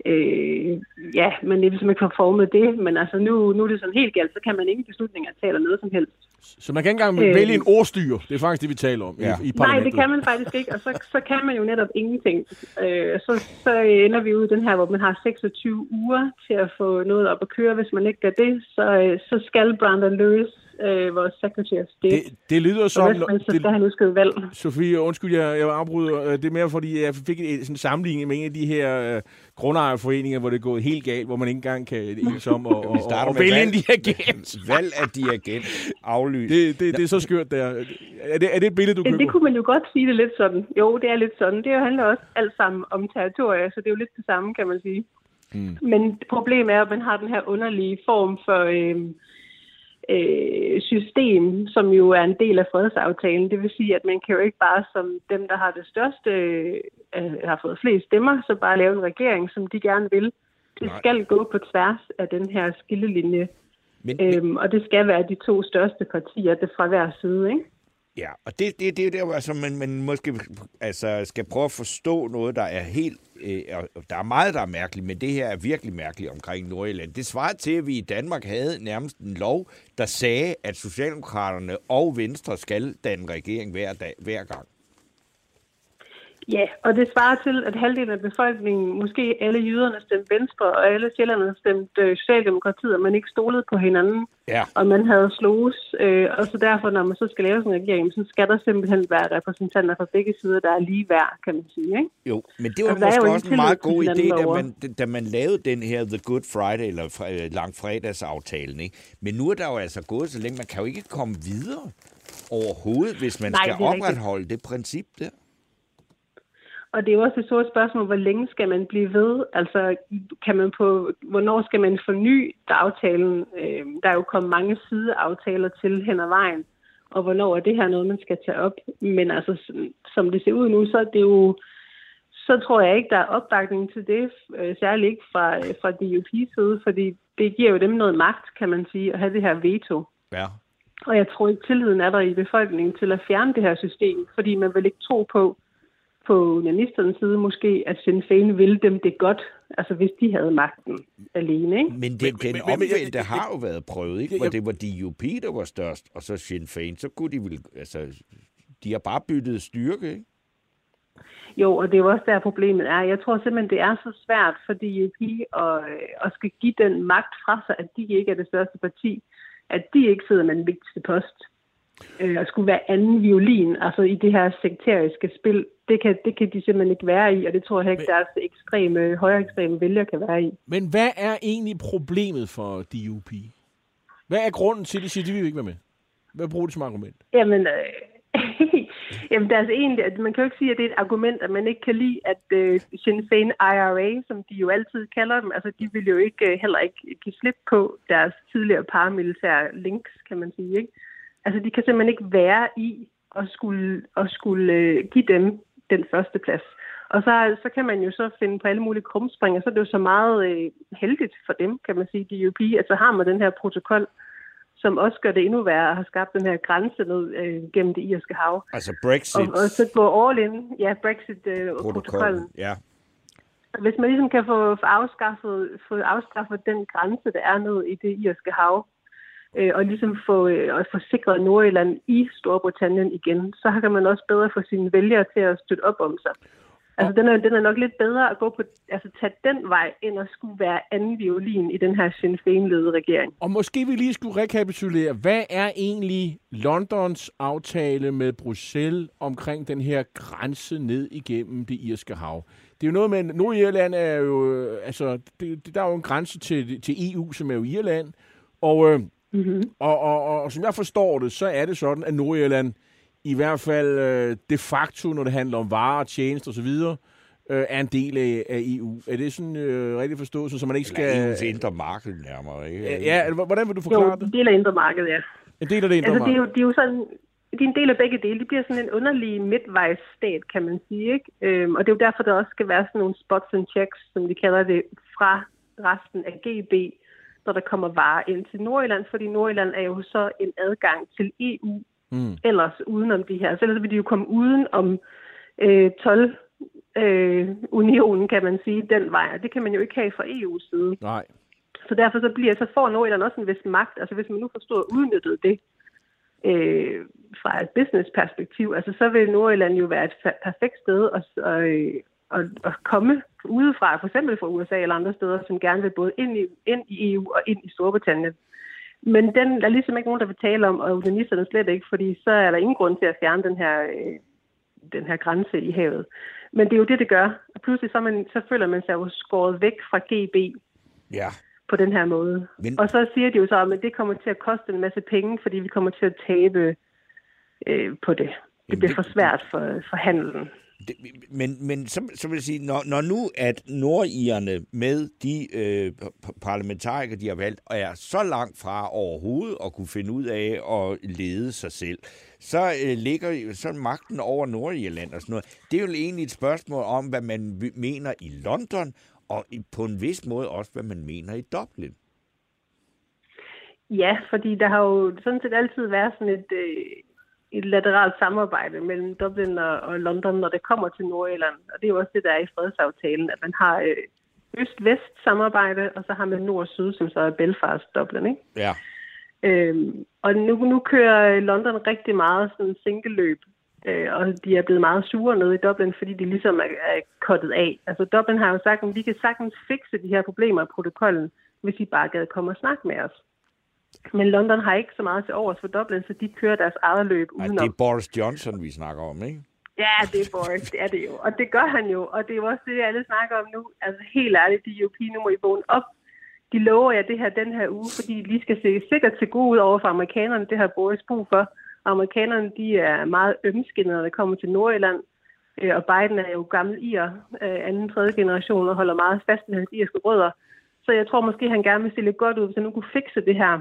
Øh, ja, men det er ligesom ikke for formet det, men altså nu, nu er det sådan helt galt, så kan man ingen beslutninger tage noget som helst. Så man kan ikke engang øh, vælge en ordstyr, det er faktisk det, vi taler om ja. i, i Nej, det kan man faktisk ikke, og så, så kan man jo netop ingenting. Øh, så, så ender vi ud i den her, hvor man har 26 uger til at få noget op at køre. Hvis man ikke gør det, så, øh, så skal Brandon Lewis øh, vores Secretary of State. Det, det lyder som... Og så skal det, han udskrive valg. Sofie, undskyld, jeg, jeg afbryder. Øh, det er mere, fordi jeg fik en, sådan en sammenligning med en af de her øh, grundejerforeninger, hvor det er gået helt galt, hvor man ikke engang kan enes om at, og, og vælge valg, en dirigent. Valg af dirigent aflyst. Det, det, det er så skørt der. Er det, er det et billede, du køber? Det kunne man jo godt sige det lidt sådan. Jo, det er lidt sådan. Det handler også alt sammen om territorier, så det er jo lidt det samme, kan man sige. Mm. Men problemet er, at man har den her underlige form for... Øh, øh, system, som jo er en del af fredsaftalen. Det vil sige, at man kan jo ikke bare som dem, der har det største, øh, har fået flest stemmer, så bare lave en regering, som de gerne vil. Det Nej. skal gå på tværs af den her skillelinje. Men, øhm, og det skal være de to største partier, det fra hver side, ikke? Ja, og det, det, det er jo der, altså, man, man måske altså, skal prøve at forstå noget, der er helt... Øh, der er meget, der er mærkeligt, men det her er virkelig mærkeligt omkring Nordjylland. Det svarer til, at vi i Danmark havde nærmest en lov, der sagde, at Socialdemokraterne og Venstre skal danne regering hver, dag, hver gang. Ja, og det svarer til, at halvdelen af befolkningen, måske alle jyderne stemte Venstre, og alle sjælderne stemte øh, Socialdemokratiet, og man ikke stolede på hinanden, ja. og man havde slås. Øh, og så derfor, når man så skal lave sådan en regering, så skal der simpelthen være repræsentanter fra begge sider, der er lige værd, kan man sige. Ikke? Jo, men det var altså, måske også en meget god idé, da man, da man lavede den her The Good Friday, eller øh, langfredagsaftalen. Ikke? Men nu er der jo altså gået så længe, man kan jo ikke komme videre overhovedet, hvis man Nej, skal opretholde det princip der. Og det er jo også et stort spørgsmål, hvor længe skal man blive ved? Altså, kan man på, hvornår skal man forny aftalen? Øh, der er jo kommet mange sideaftaler til hen ad vejen. Og hvornår er det her noget, man skal tage op? Men altså, som det ser ud nu, så er det jo så tror jeg ikke, der er opbakning til det, øh, særligt ikke fra, fra DUP's side, fordi det giver jo dem noget magt, kan man sige, at have det her veto. Ja. Og jeg tror ikke, tilliden er der i befolkningen til at fjerne det her system, fordi man vil ikke tro på, på unanisternes side måske, at Sinn Féin ville dem det godt, altså hvis de havde magten alene. Ikke? Men det, Men- den men- men- men- omvendte jeg- har jo været prøvet, ikke? Hvor det var DUP, der var størst, og så Sinn Féin, så kunne de vel... Altså, de har bare byttet styrke, ikke? Jo, og det er jo også der problemet er. Jeg tror simpelthen, det er så svært for DUP at, at skal give den magt fra sig, at de ikke er det største parti, at de ikke sidder med den vigtigste post. Øh, og skulle være anden violin, altså i det her sekteriske spil, det kan, det kan de simpelthen ikke være i, og det tror jeg ikke, deres ekstreme, højere ekstreme vælger kan være i. Men hvad er egentlig problemet for DUP? Hvad er grunden til, at de siger, at de vil ikke være med? Hvad bruger de som argument? Jamen, øh, jamen der er altså egentlig, at man kan jo ikke sige, at det er et argument, at man ikke kan lide, at øh, Sinn Féin IRA, som de jo altid kalder dem, altså de vil jo ikke øh, heller ikke give slip på deres tidligere paramilitære links, kan man sige, ikke? Altså de kan simpelthen ikke være i at skulle, at skulle øh, give dem den første plads. Og så, så kan man jo så finde på alle mulige krumspring, og så er det jo så meget øh, heldigt for dem, kan man sige, DUP, at så har man den her protokol, som også gør det endnu værre at have skabt den her grænse ned øh, gennem det irske hav. Altså Brexit. Og, og så gå all in, ja, Brexit-protokollen. protokollen. Ja. Hvis man ligesom kan få, få, afskaffet, få afskaffet den grænse, der er ned i det irske hav, øh, og ligesom få, øh, og få sikret Nordjylland i Storbritannien igen, så kan man også bedre få sine vælgere til at støtte op om sig. Altså, den er, den er nok lidt bedre at gå på, altså tage den vej, end at skulle være anden violin i den her Sinn Féin-ledede regering. Og måske vi lige skulle rekapitulere, hvad er egentlig Londons aftale med Bruxelles omkring den her grænse ned igennem det irske hav? Det er jo noget med, Nordirland er jo, øh, altså, det, det, der er jo en grænse til, til EU, som er jo Irland, og, øh, Mm-hmm. og, og, og, og som jeg forstår det, så er det sådan, at Nordirland i hvert fald øh, de facto, når det handler om varer, tjenester osv., øh, er en del af, af EU. Er det sådan øh, rigtig forstået, så man ikke skal... Eller EU's indre marked nærmere, ikke? Ja, ja, hvordan vil du Jo, forklare det? en del af indre marked, ja. En del af det indre Altså, det er, marked. jo, det er jo sådan, det er en del af begge dele. Det bliver sådan en underlig midtvejsstat, kan man sige. Ikke? Øhm, og det er jo derfor, der også skal være sådan nogle spots and checks, som de kalder det, fra resten af GB, når der kommer varer ind til Nordjylland, fordi Nordjylland er jo så en adgang til EU, Mm. ellers udenom de her. Så ellers vil de jo komme uden om øh, 12 øh, unionen, kan man sige, den vej. Og det kan man jo ikke have fra EU's side. Nej. Så derfor så, bliver, så får Nordjylland også en vis magt. Altså hvis man nu forstår at udnytte det øh, fra et business-perspektiv, altså så vil Nordjylland jo være et perfekt sted at, at, at, at komme udefra, for eksempel fra USA eller andre steder, som gerne vil både ind i, ind i EU og ind i Storbritannien. Men den der er ligesom ikke nogen, der vil tale om, og unionisterne slet ikke, fordi så er der ingen grund til at fjerne den her, øh, den her grænse i havet. Men det er jo det, det gør. Og pludselig så, man, så føler man sig jo skåret væk fra GB Ja. på den her måde. Men- Og så siger de jo så, at det kommer til at koste en masse penge, fordi vi kommer til at tabe øh, på det. Det bliver for svært for, for handelen. Det, men, men så, så vil jeg sige, når, når nu at nordirerne med de øh, parlamentarikere, de har valgt, og er så langt fra overhovedet at kunne finde ud af at lede sig selv, så øh, ligger så magten over Nordirland og sådan noget. Det er jo egentlig et spørgsmål om, hvad man mener i London, og på en vis måde også, hvad man mener i Dublin. Ja, fordi der har jo sådan set altid været sådan et, øh, et lateralt samarbejde mellem Dublin og, og London, når det kommer til Nordirland. Og det er jo også det, der er i fredsaftalen, at man har øh, øst-vest samarbejde, og så har man nord-syd, som så er Belfast, Dublin, ikke? Ja. Øhm, og nu, nu kører London rigtig meget sådan single-løb, øh, og de er blevet meget sure nede i Dublin, fordi de ligesom er, er kottet af. Altså Dublin har jo sagt, at vi kan sagtens fikse de her problemer i protokollen, hvis I bare gad komme og snakke med os. Men London har ikke så meget til overs for Dublin, så de kører deres eget løb Ej, udenom. det er Boris Johnson, vi snakker om, ikke? Ja, det er Boris, det er det jo. Og det gør han jo, og det er jo også det, alle snakker om nu. Altså helt ærligt, de europæere, nu må I vågne op. De lover jer det her den her uge, fordi de lige skal se sikkert til gode ud over for amerikanerne. Det har Boris brug for. Amerikanerne, de er meget ømskinnede, når det kommer til Nordjylland. Øh, Og Biden er jo gammel ir, øh, anden, tredje generation, og holder meget fast i hans irske rødder. Så jeg tror måske, han gerne vil se lidt godt ud, hvis han nu kunne fikse det her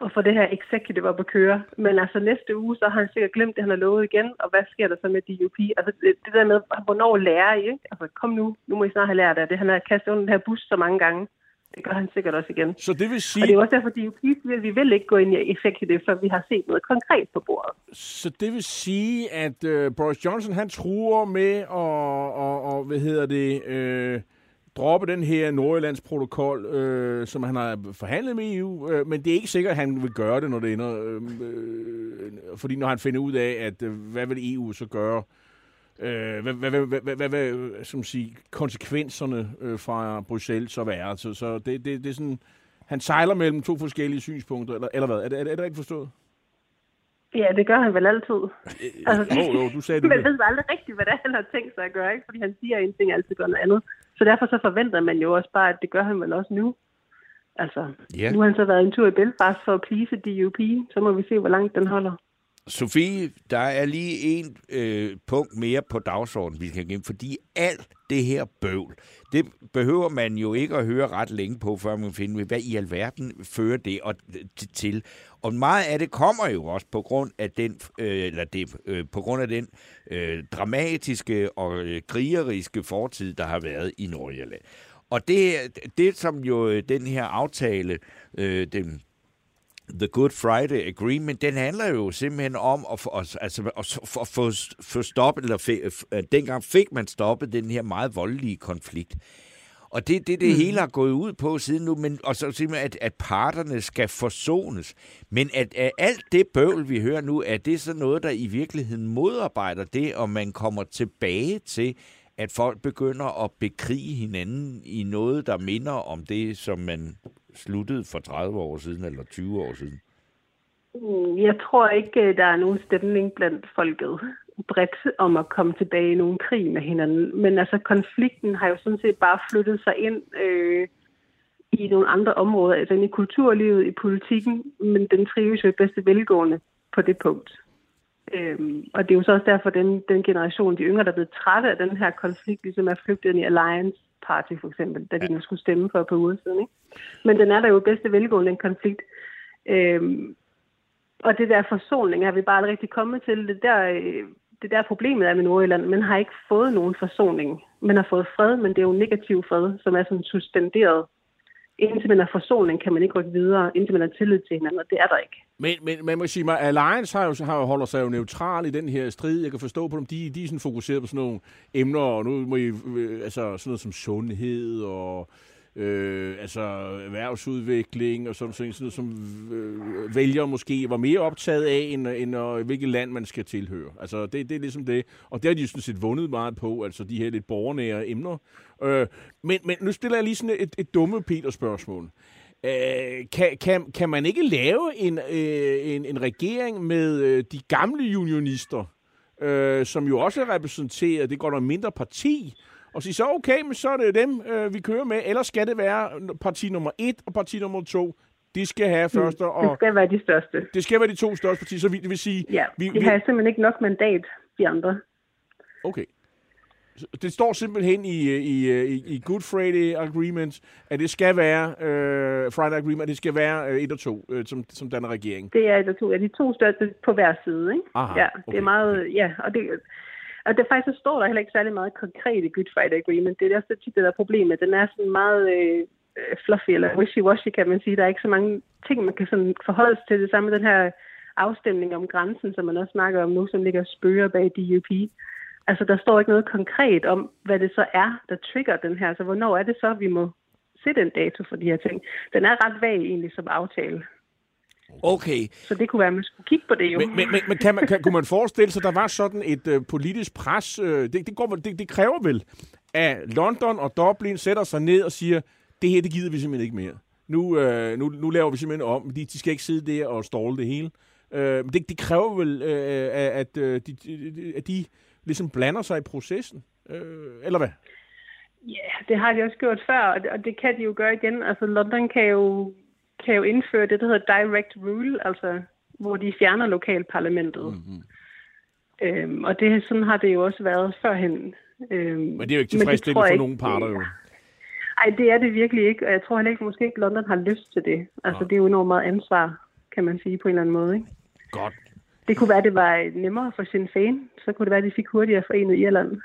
og få det her executive op at køre. Men altså næste uge, så har han sikkert glemt det, han har lovet igen, og hvad sker der så med DUP? Altså det, det der med, hvornår lærer I, ikke? Altså kom nu, nu må I snart have lært af det. Han har kastet under den her bus så mange gange. Det gør han sikkert også igen. Så det vil sige... Og det er også derfor, de siger, at vi vil ikke gå ind i executive, før vi har set noget konkret på bordet. Så det vil sige, at øh, Boris Johnson, han truer med at, og, og, hvad hedder det, øh, droppe den her Nordjyllands protokol, øh, som han har forhandlet med EU, øh, men det er ikke sikkert, at han vil gøre det, når det ender, øh, øh, fordi når han finder ud af, at øh, hvad vil EU så gøre, øh, hvad, hvad, hvad, hvad, hvad, hvad som sige, konsekvenserne øh, fra Bruxelles så være. Så, så det, det, det er sådan, han sejler mellem to forskellige synspunkter, eller, eller hvad? Er det, er, det, er det ikke forstået? Ja, det gør han vel altid. Altså, jo, jo, du sagde det. Men ved aldrig rigtigt, hvad det er, han har tænkt sig at gøre, ikke? fordi han siger en ting, altid gør noget andet. Så derfor så forventer man jo også bare, at det gør han vel også nu. Altså, Ja. nu har han så været en tur i Belfast for at please DUP, så må vi se, hvor langt den holder. Sofie, der er lige en øh, punkt mere på dagsordenen, vi skal gennem, fordi alt det her bøvl, det behøver man jo ikke at høre ret længe på, før man finder ud hvad i alverden fører det og, til. Og meget af det kommer jo også på grund af den, øh, eller det, øh, på grund af den øh, dramatiske og øh, krigeriske fortid, der har været i Nordjylland. Og det, det som jo øh, den her aftale, øh, den The Good Friday Agreement, den handler jo simpelthen om at få, altså, at få, få, stoppet, eller fik, dengang fik man stoppet den her meget voldelige konflikt. Og det det, det mm. hele har gået ud på siden nu, men, og så simpelthen, at, at parterne skal forsones. Men at, at alt det bøvl, vi hører nu, er det så noget, der i virkeligheden modarbejder det, og man kommer tilbage til, at folk begynder at bekrige hinanden i noget, der minder om det, som man sluttede for 30 år siden eller 20 år siden? Mm, Jeg tror ikke, øh, der er nogen stemning blandt folket bredt om at komme tilbage i nogen krig med hinanden. Men altså, konflikten har jo sådan set bare flyttet sig ind øh, i nogle andre områder, altså ind i kulturlivet, i politikken, men den trives jo i bedste velgående på det punkt. Øhm, og det er jo så også derfor, den, den generation, de yngre, der er blevet trætte af den her konflikt, ligesom er flygtet ind i Alliance Party for eksempel, da de nu skulle stemme for et par uger siden. Ikke? Men den er der jo bedste velgående, den konflikt. Øhm, og det der forsoning er vi bare aldrig rigtig kommet til. Det der, øh, det der problemet er med Nordjylland. Man har ikke fået nogen forsoning. Man har fået fred, men det er jo negativ fred, som er sådan suspenderet. Indtil man har forsoning, kan man ikke rykke videre, indtil man har tillid til hinanden, og det er der ikke. Men, men man må sige mig, Alliance har jo, har, jo- holder sig jo neutral i den her strid. Jeg kan forstå på dem, de, de er sådan fokuseret på sådan nogle emner, og nu må I, øh, altså sådan noget som sundhed og øh, altså erhvervsudvikling og sådan, sådan noget, som øh, vælger måske var mere optaget af, end, end og, hvilket land man skal tilhøre. Altså det, det er ligesom det. Og det har de jo sådan set vundet meget på, altså de her lidt borgernære emner. Øh, men, men nu stiller jeg lige sådan et, et dumme Peter-spørgsmål. Øh, kan, kan, kan man ikke lave en, øh, en, en regering med øh, de gamle unionister, øh, som jo også er repræsenteret, det går der mindre parti, og sige så, okay, men så er det dem, øh, vi kører med, eller skal det være parti nummer et og parti nummer to? De skal have første, Det og skal være de største. det skal være de to største partier, så vi, det vil sige... Ja, vi, de vi, har simpelthen ikke nok mandat, de andre. Okay. Det står simpelthen i, i, i, i Good Friday Agreement, at det skal være, øh, Friday Agreement, at det skal være øh, et og to, øh, som, som danner regering. Det er de to, ja, de to største på hver side, ikke? Aha, ja, det okay. er meget, ja, og det, og det faktisk så står der heller ikke særlig meget konkret i Good Friday Agreement. Det er også tit det der er problemet. Den er sådan meget øh, øh, fluffy eller wishy-washy, kan man sige. Der er ikke så mange ting, man kan sådan forholde sig til. Det samme med den her afstemning om grænsen, som man også snakker om nu, som ligger og spørger bag DUP. Altså, der står ikke noget konkret om, hvad det så er, der trigger den her. Så hvornår er det så, vi må sætte en dato for de her ting? Den er ret vag egentlig som aftale. Okay, Så det kunne være, at man skulle kigge på det jo. Men, men, men, men kan man, kan, kunne man forestille sig, at der var sådan et øh, politisk pres? Øh, det, det, går, det, det kræver vel, at London og Dublin sætter sig ned og siger, det her, det gider vi simpelthen ikke mere. Nu, øh, nu, nu laver vi simpelthen om. De, de skal ikke sidde der og ståle det hele. Øh, det, det kræver vel, øh, at, øh, de, de, at de ligesom blander sig i processen. Øh, eller hvad? Ja, det har de også gjort før, og det, og det kan de jo gøre igen. Altså, London kan jo, kan jo indføre det, der hedder direct rule, altså hvor de fjerner lokalparlamentet. Mm-hmm. Øhm, og det, sådan har det jo også været førhen. Øhm, Men det er jo ikke tilfredsstillende for nogen parter jo. Ej, det er det virkelig ikke, og jeg tror heller ikke, måske ikke London har lyst til det. Altså, det er jo enormt meget ansvar, kan man sige på en eller anden måde, ikke? Godt. Det kunne være, det var nemmere for sin fan. Så kunne det være, at de fik hurtigere forenet Irland.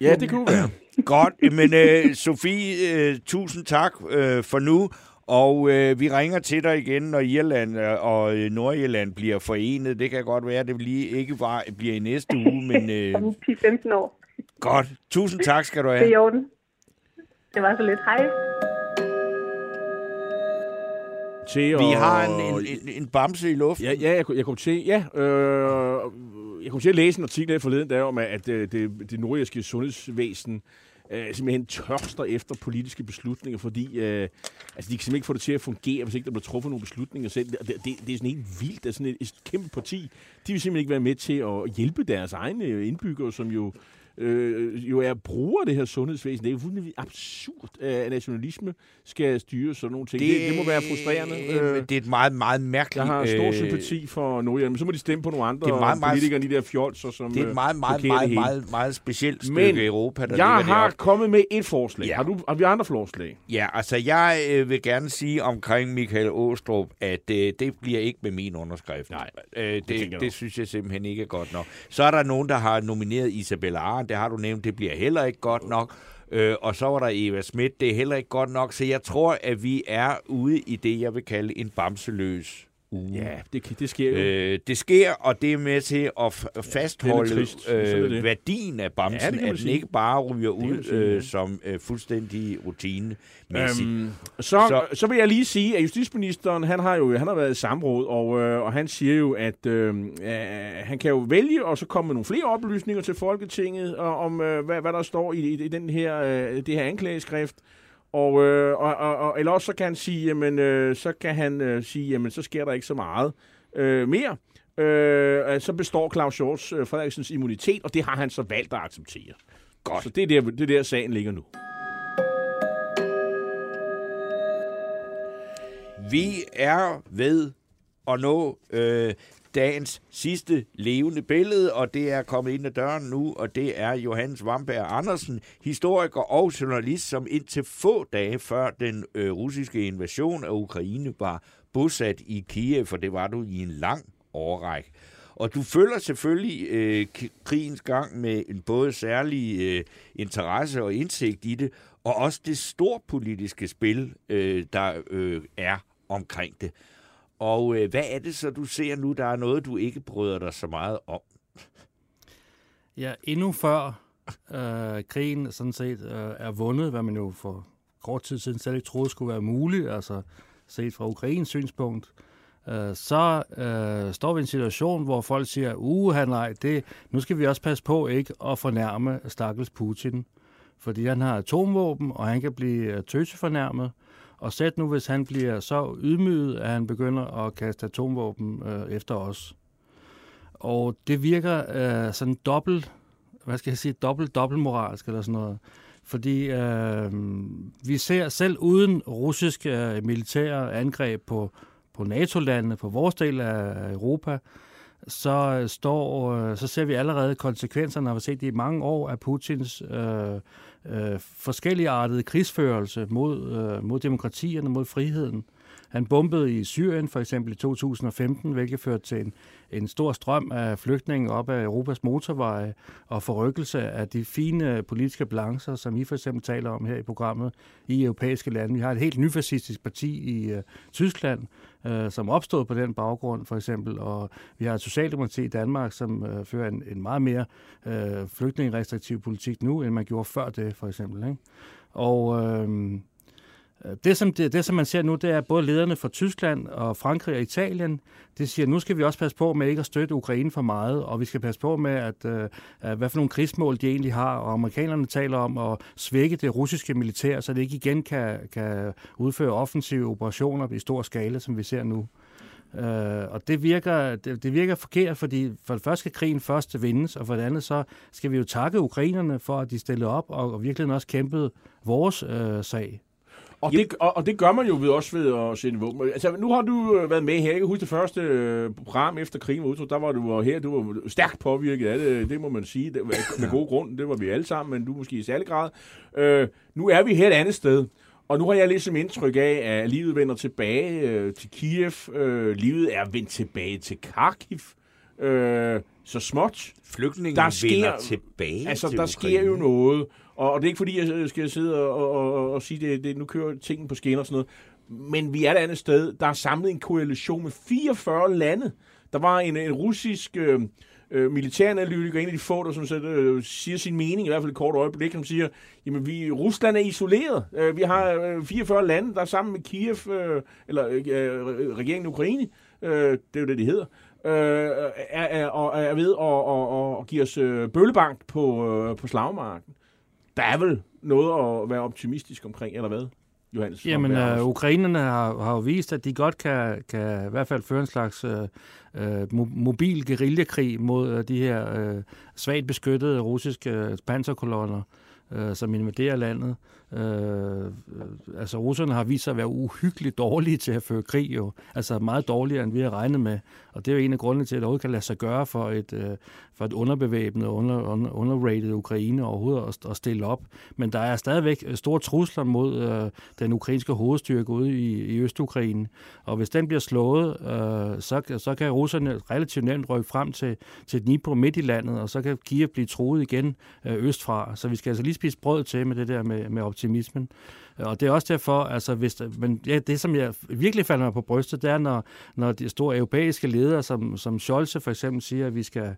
Ja, det kunne være. Godt, men øh, Sofie, øh, tusind tak øh, for nu. Og øh, vi ringer til dig igen, når Irland øh, og øh, Nordirland bliver forenet. Det kan godt være, at det lige ikke bare bliver i næste uge, men... Øh, Om 10-15 år. godt. Tusind tak skal du Det er have. i orden. Det var så lidt. Hej. Til Vi at- har en, en, en, en bamse i luften. Ja, ja jeg, jeg kom til, ja, øh, jeg kom til at læse en artikel her forleden der om, at øh, det, det nordirske sundhedsvæsen øh, simpelthen tørster efter politiske beslutninger, fordi øh, altså, de kan simpelthen ikke få det til at fungere, hvis ikke der bliver truffet nogle beslutninger selv. Det, det, det er sådan helt vildt. Er sådan et, et kæmpe parti. De vil simpelthen ikke være med til at hjælpe deres egne indbyggere, som jo øh, jo er brugere af det her sundhedsvæsen. Det er jo fuldstændig absurd, at nationalisme skal styre sådan nogle ting. Det, det, det må være frustrerende. Øh, det er et meget, meget mærkeligt... Jeg har stor øh, sympati for Nordjylland, men så må de stemme på nogle andre Det er meget, meget- politikere, de der fjolser, som Det er et øh, meget, meget, meget, meget, meget specielt stykke Men Europa, der Jeg har deroppe. kommet med et forslag. Ja. Har, du, har vi andre forslag? Ja, altså jeg øh, vil gerne sige omkring Michael Åstrup, at øh, det bliver ikke med min underskrift. Nej, øh, det, det, det synes jeg simpelthen ikke er godt nok. Så er der nogen, der har nomineret Isabella Arendt, det har du nævnt, det bliver heller ikke godt nok. Øh, og så var der Eva Schmidt, det er heller ikke godt nok. Så jeg tror, at vi er ude i det, jeg vil kalde en bamseløs uge. Ja, det, det sker jo. Øh, det sker, og det er med til at fastholde er øh, det. værdien af bamsen, Ja, at den sige. ikke bare ryger ud sige, ja. øh, som øh, fuldstændig rutinemæssigt. Øhm, så, Så- så, vil jeg lige sige, at justitsministeren, han har jo han har været i samråd, og, øh, og han siger jo, at øh, øh, han kan jo vælge, og så komme med nogle flere oplysninger til Folketinget, og, om øh, hvad, hvad der står i, i, i den her, øh, det her anklageskrift. Og, øh, og, og, og, eller også så kan han sige, jamen, øh, så kan han øh, sige, jamen, så sker der ikke så meget øh, mere. Øh, så består Claus Hjorts øh, Frederiksens immunitet, og det har han så valgt at acceptere. Godt. Så det er der, det er der sagen ligger nu. Vi er ved at nå øh, dagens sidste levende billede, og det er kommet ind ad døren nu, og det er Johannes Vamberg Andersen, historiker og journalist, som indtil få dage før den øh, russiske invasion af Ukraine var bosat i Kiev, for det var du i en lang årrække. Og du følger selvfølgelig øh, krigens gang med en både særlig øh, interesse og indsigt i det, og også det storpolitiske spil, øh, der øh, er omkring det. Og øh, hvad er det så, du ser nu, der er noget, du ikke bryder dig så meget om? Ja, endnu før øh, krigen sådan set øh, er vundet, hvad man jo for kort tid siden slet ikke troede skulle være muligt, altså set fra Ukraines synspunkt, øh, så øh, står vi i en situation, hvor folk siger, uha nej, det, nu skal vi også passe på ikke at fornærme stakkels Putin, fordi han har atomvåben, og han kan blive øh, tøsefornærmet, og sæt nu, hvis han bliver så ydmyget, at han begynder at kaste atomvåben øh, efter os. Og det virker øh, sådan dobbelt, hvad skal jeg sige, dobbelt, dobbelt moralsk eller sådan noget. Fordi øh, vi ser selv uden russiske øh, militære angreb på, på NATO-landene, på vores del af Europa, så, øh, står, øh, så ser vi allerede konsekvenserne, har vi set det i mange år, af Putins øh, øh, forskelligartet krigsførelse mod, øh, mod demokratierne, mod friheden. Han bombede i Syrien for eksempel i 2015, hvilket førte til en, en stor strøm af flygtninge op ad Europas motorveje og forrykkelse af de fine politiske balancer, som I for eksempel taler om her i programmet i europæiske lande. Vi har et helt nyfascistisk parti i uh, Tyskland, uh, som opstod på den baggrund for eksempel, og vi har et socialdemokrati i Danmark, som uh, fører en, en meget mere uh, flygtningerestriktiv politik nu, end man gjorde før det for eksempel. Ikke? Og uh, Øh, det som, det, det, som man ser nu, det er at både lederne fra Tyskland og Frankrig og Italien, det siger, at nu skal vi også passe på med ikke at støtte Ukraine for meget, og vi skal passe på med, at, uh, hvad for nogle krigsmål de egentlig har, og amerikanerne taler om at svække det russiske militær, så det ikke igen kan, kan udføre offensive operationer i stor skala, som vi ser nu. Uh, og det virker, det, det virker forkert, fordi for det første skal krigen først vindes, og for det andet så skal vi jo takke ukrainerne for, at de stillede op og, og virkelig også kæmpede vores uh, sag. Og det, og, og det gør man jo ved også ved at sende våben. Altså, nu har du øh, været med her. Jeg kan huske det første øh, program efter krigen var. Der var du her. Du var stærkt påvirket af det. Det må man sige. Det med god grund. Det var vi alle sammen, men du måske i særlig grad. Øh, nu er vi her et andet sted. Og nu har jeg ligesom indtryk af, at livet vender tilbage øh, til Kiev. Øh, livet er vendt tilbage til Kharkiv. øh, så småt. Flygtningen Der der sker- vender tilbage Altså, til der Ukraine. sker jo noget. Og, og det er ikke fordi, jeg øh, skal sidde og, og, og, og sige, det, det, nu kører tingene på skinner og sådan noget. Men vi er et andet sted. Der er samlet en koalition med 44 lande. Der var en, en russisk øh, øh, militæranalytiker, en af de få, der som sagt, øh, siger sin mening, i hvert fald et kort øjeblik, som siger, jamen vi, Rusland er isoleret. Øh, vi har øh, 44 lande, der er sammen med Kiev, øh, eller øh, regeringen i Ukraine, øh, det er jo det, de hedder, øh, er, er, er ved at og, og, og give os øh, bøllebank på, øh, på slagmarken. Der er vel noget at være optimistisk omkring, eller hvad, Johannes? Jamen, øh, ukrainerne har, har jo vist, at de godt kan, kan i hvert fald føre en slags øh, øh, mo- mobil guerillakrig mod øh, de her øh, svagt beskyttede russiske øh, panserkolonner, øh, som invaderer landet. Øh, Øh, øh, altså, russerne har vist sig at være uhyggeligt dårlige til at føre krig, jo. Altså meget dårligere, end vi har regnet med. Og det er jo en af grundene til, at det overhovedet kan lade sig gøre for et, øh, for et underbevæbnet, under, under, underrated Ukraine overhovedet at, at stille op. Men der er stadigvæk øh, store trusler mod øh, den ukrainske hovedstyrke ude i, i Østukraine. Og hvis den bliver slået, øh, så, så kan russerne relativt nemt rykke frem til, til Dnipro midt i landet, og så kan Kiev blive truet igen øh, østfra. Så vi skal altså lige spise brød til med det der med, med optimismen. Og det er også derfor, altså hvis, der- men ja, det som jeg virkelig falder mig på brystet, det er, når, når de store europæiske ledere, som, som Scholz for eksempel siger, at vi skal,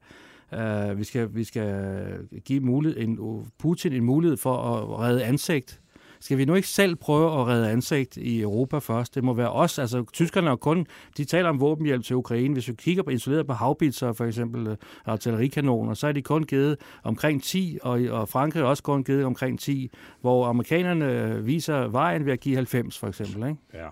uh, vi skal, vi skal give mulighed, en, Putin en mulighed for at redde ansigt. Skal vi nu ikke selv prøve at redde ansigt i Europa først? Det må være os. Altså, tyskerne er jo kun, de taler om våbenhjælp til Ukraine. Hvis vi kigger på isoleret på havbitser, for eksempel øh, artillerikanoner, så er de kun givet omkring 10, og, og Frankrig er også kun givet omkring 10, hvor amerikanerne øh, viser vejen ved at give 90, for eksempel. Ikke? Ja.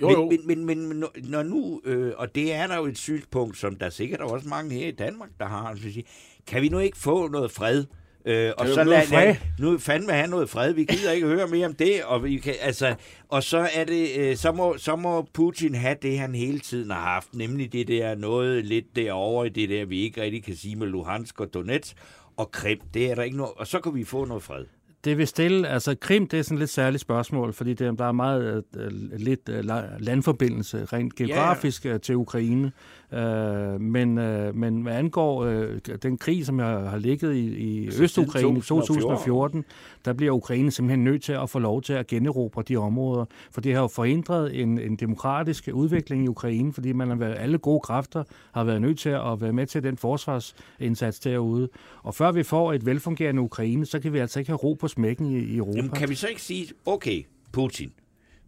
Jo, jo. Men, men, men, men når- nu, øh, og det er der jo et synspunkt, som der sikkert er også mange her i Danmark, der har, altså, sige, kan vi nu ikke få noget fred? Øh, og så lad, noget fred? lad, nu fandme have noget fred. Vi gider ikke høre mere om det. Og, vi kan, altså, og så er det, øh, så, må, så må Putin have det, han hele tiden har haft, nemlig det der noget lidt derovre i det der, vi ikke rigtig kan sige med Luhansk og Donetsk og Krim. Det er der ikke noget, og så kan vi få noget fred. Det vil stille, altså Krim, det er sådan et lidt særligt spørgsmål, fordi det, er- der er meget øh, lidt øh, la- landforbindelse rent geografisk ja. til Ukraine. Øh, men, øh, men hvad angår øh, den krig, som jeg har ligget i, i Altså, Østukraine i siden 2014, der bliver Ukraine simpelthen nødt til at få lov til at generobre de områder, for det har jo forhindret en, en demokratisk udvikling i Ukraine, fordi man har været, alle gode kræfter har været nødt til at være med til den forsvarsindsats derude. Og før vi får et velfungerende Ukraine, så kan vi altså ikke have ro på smækken i, i Europa. Jamen, kan vi så ikke sige, okay, Putin,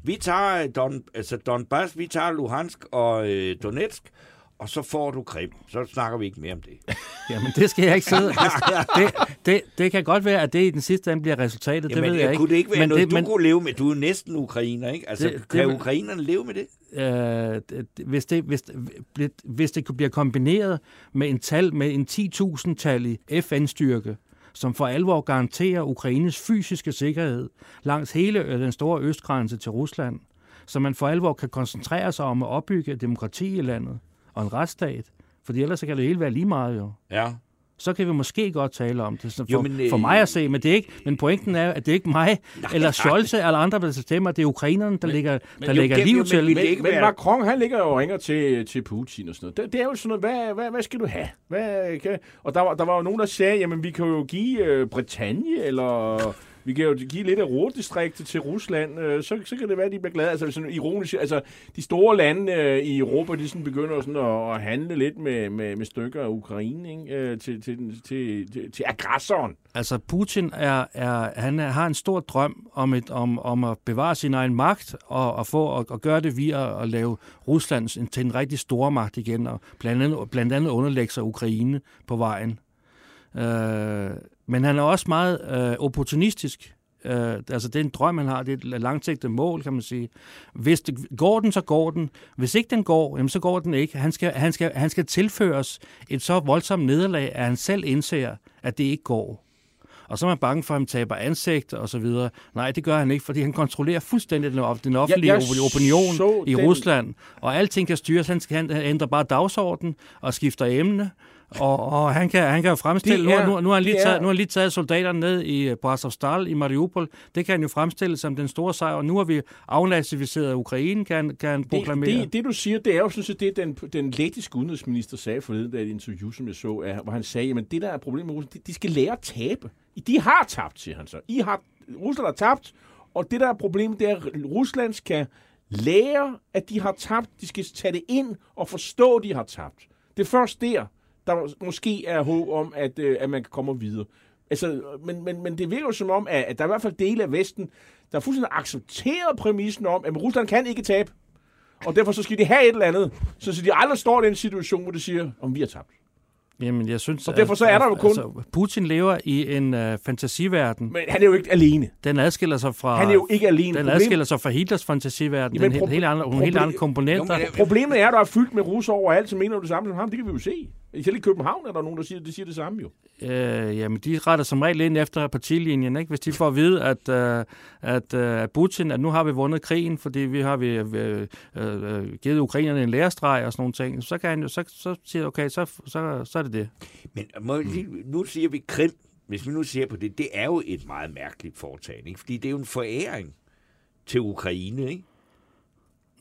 vi tager Don, altså Donbass, vi tager Luhansk og øh, Donetsk, og så får du Krim. Så snakker vi ikke mere om det. Jamen, det skal jeg ikke sidde. Det, det, det kan godt være, at det i den sidste ende bliver resultatet. Jamen, det ved jeg ikke. kunne det ikke være men noget, det, du men... kunne leve med? Du er næsten ukrainer, ikke? Altså, Det- det, det kan vil- ukrainerne leve med det? øh, det- hvis, det, hvis, det- hvis det kunne blive kombineret med en tal med en 10.000-tallig FN-styrke, som for alvor garanterer Ukraines fysiske sikkerhed langs hele den store østgrænse til Rusland, så man for alvor kan koncentrere sig om at opbygge demokrati i landet og en retsstat, fordi ellers så kan det hele være lige meget jo. Ja. så kan vi måske godt tale om det. For, Jo, men, men, øh, for mig at se, men det er ikke, men pointen er, at det er ikke mig, nej, eller Scholze, eller andre, der stemmer. Det er ukrainerne, der lægger, der jo, gennem- liv jo, men til. Men, ikke men være- Macron, han ligger jo og ringer til, til Putin og sådan noget. Det, det er jo sådan noget, hvad, hvad, hvad skal du have? Hvad, kan, og der, var- der var jo nogen, der sagde, jamen vi kan jo give øh, Bretagne, eller vi kan jo give lidt af Ruhrdistriktet til Rusland, øh, så, så kan det være, at de bliver glade. Altså sådan ironisk, altså de store lande øh, i Europa, de sådan begynder sådan at, at handle lidt med, med, med stykker af Ukraine, ikke? Øh, til, til, til, til, til aggressoren. Altså, Putin er, er, han er, har en stor drøm om, et, om, om at bevare sin egen magt og, og, få, og, og gøre det via at, at lave Rusland til en rigtig stor magt igen, og blandt andet, blandt andet underlægge sig Ukraine på vejen. Øh, men han er også meget øh, opportunistisk. Øh, altså, det er en drøm, han har. Det er et langsigtet mål, kan man sige. Hvis det, går den, så går den. Hvis ikke den går, jamen, så går den ikke. Han skal, han, skal, han skal tilføres et så voldsomt nederlag, at han selv indser, at det ikke går. Og så er man bange for, at han taber ansigt og så videre. Nej, det gør han ikke, fordi han kontrollerer fuldstændig den, den offentlige jeg ja, opinion i den- Rusland. Og alting kan styres. Han, han ændrer bare dagsorden og skifter emne. Og, og han, kan, han kan jo fremstille, er- nu, nu, nu, har han lige er- taget, nu har han lige taget soldaterne ned i Brasovstal i Mariupol. Det kan han jo fremstille som den store sejr, og nu har vi afnazificeret Ukraine, kan, kan han proklamere. Det, det, det, du siger, det er jo sådan set det, den, den lettiske udenrigsminister sagde forleden i et interview, som jeg så, er, hvor han sagde, at det der er problemet med Rusland, de, de skal lære at tabe. De har tabt, siger han så. I har, Rusland har tabt, og det der er problemet, det er, at Rusland skal lære, at de har tabt. De skal tage det ind og forstå, at de har tabt. Det er først der, der måske er håb om, at, øh, at man kan komme videre. Altså, men, men, men det virker jo som om, at, at der er i hvert fald dele af Vesten, der er fuldstændig accepteret præmissen om, at Rusland kan ikke tabe. Og derfor så skal de have et eller andet, så, så de aldrig står i den situation, hvor de siger, om vi har tabt. Jamen, jeg synes... Og derfor så er der jo kun- Altså, Putin lever i en uh, fantasiverden. Men han er jo ikke alene. Den adskiller sig fra... Han er jo ikke alene. Den Problem- adskiller sig fra Hitlers fantasiverden. Jamen, den helt, helt andre, nogle helt andre komponenter. Jo, men- Problemet er, at der er fyldt med russer overalt, som mener jo det samme som ham. Det kan vi jo se. Selv i København er der nogen, der siger, de siger det samme jo. Øh, jamen, de retter som regel ind efter partilinjen, ikke? Hvis de får at vide, at, øh, at, øh, at Putin, at nu har vi vundet krigen, fordi vi har vi, øh, øh, givet ukrainerne en lærestreg og sådan nogle ting, så kan han jo, så, så siger okay, så, så, så er det det. Men må jeg lige, nu siger vi Krim. Hvis vi nu ser på det, det er jo et meget mærkeligt foretagende, ikke? fordi det er jo en foræring til Ukraine, ikke?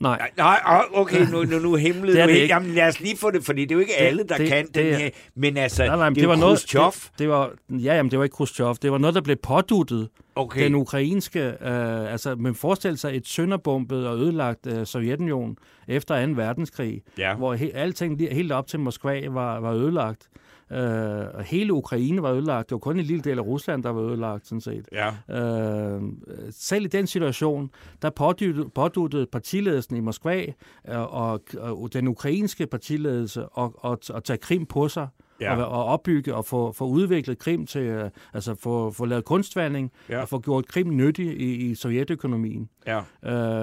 Nej, Nej, ah, okay, nu, nu, nu himlede Det er det ikke. Jamen lad os lige få det, fordi det er jo ikke Det- alle, der det- kan det den er- her. Men altså, nej, nej, det, er jo noget, det, det var, ja, jamen, det var ikke Khrushchev, det var noget, der blev påduttet Okay. den ukrainske, øh, altså man forestiller sig et sønderbombet og ødelagt øh, Sovjetunion efter 2. verdenskrig, Ja. hvor he, alting lige- helt op til Moskva var, var ødelagt. Øh, og hele Ukraine var ødelagt. Det var kun en lille del af Rusland, der var ødelagt, sådan set. Ja. Øh, selv i den situation, der påduttede, partiledelsen i Moskva øh, og, og den ukrainske partiledelse at, at, at tage Krim på sig Ja. og, og opbygge og få, få udviklet Krim til, øh, altså få, få lavet kunstvandring Ja. og få gjort Krim nyttig i, i sovjetøkonomien. Ja.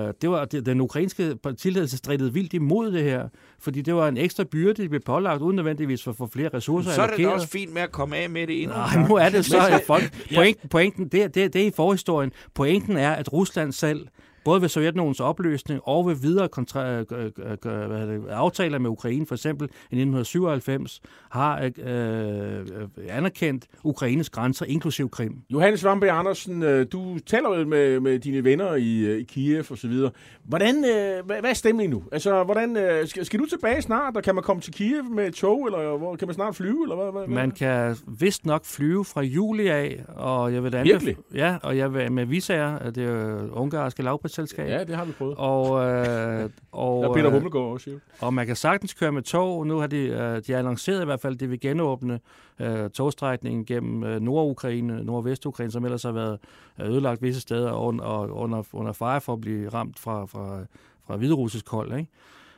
Øh, det var, det, den ukrainske partiledelse strittede vildt imod det her, fordi det var en ekstra byrde, de blev pålagt, uden nødvendigvis for at få flere ressourcer Så er det også fint med at komme af med det endnu. en Nej, nu er det så, at folk... Pointen, pointen det, det, det er i forhistorien. Pointen er, at Rusland selv, både ved Sovjetunionens opløsning og ved videre kontra, øh, øh, øh, hvad det, aftaler med Ukraine, for eksempel i 1997, har øh, anerkendt Ukraines grænser, inklusiv Krim. Johannes Vamberg Andersen, du taler jo med, med dine venner i, i Kiev og så videre. Hvordan, øh, hvad, hvad er stemningen nu? Altså, hvordan, øh, skal, skal du tilbage snart, og kan man komme til Kiev med tog, eller hvor, kan man snart flyve, eller hvad? hvad Man kan vist nok flyve fra juli af, og jeg vil da anbef-? Ja, og jeg vil med visager, det er ungarske lavprisselskab. Ja, det har vi prøvet. Og, øh, Der og, er Peter øh, Hummelgaard også, jo. Og man kan sagtens køre med tog. Nu har de, øh, de har annonceret i hvert fald, at de vil genåbne øh, togstrækningen gennem øh, Nordukraine, Nordvestukraine, som ellers har været øh, ødelagt visse steder og under, og under, under fare for at blive ramt fra, fra, fra hviderussisk hold, ikke?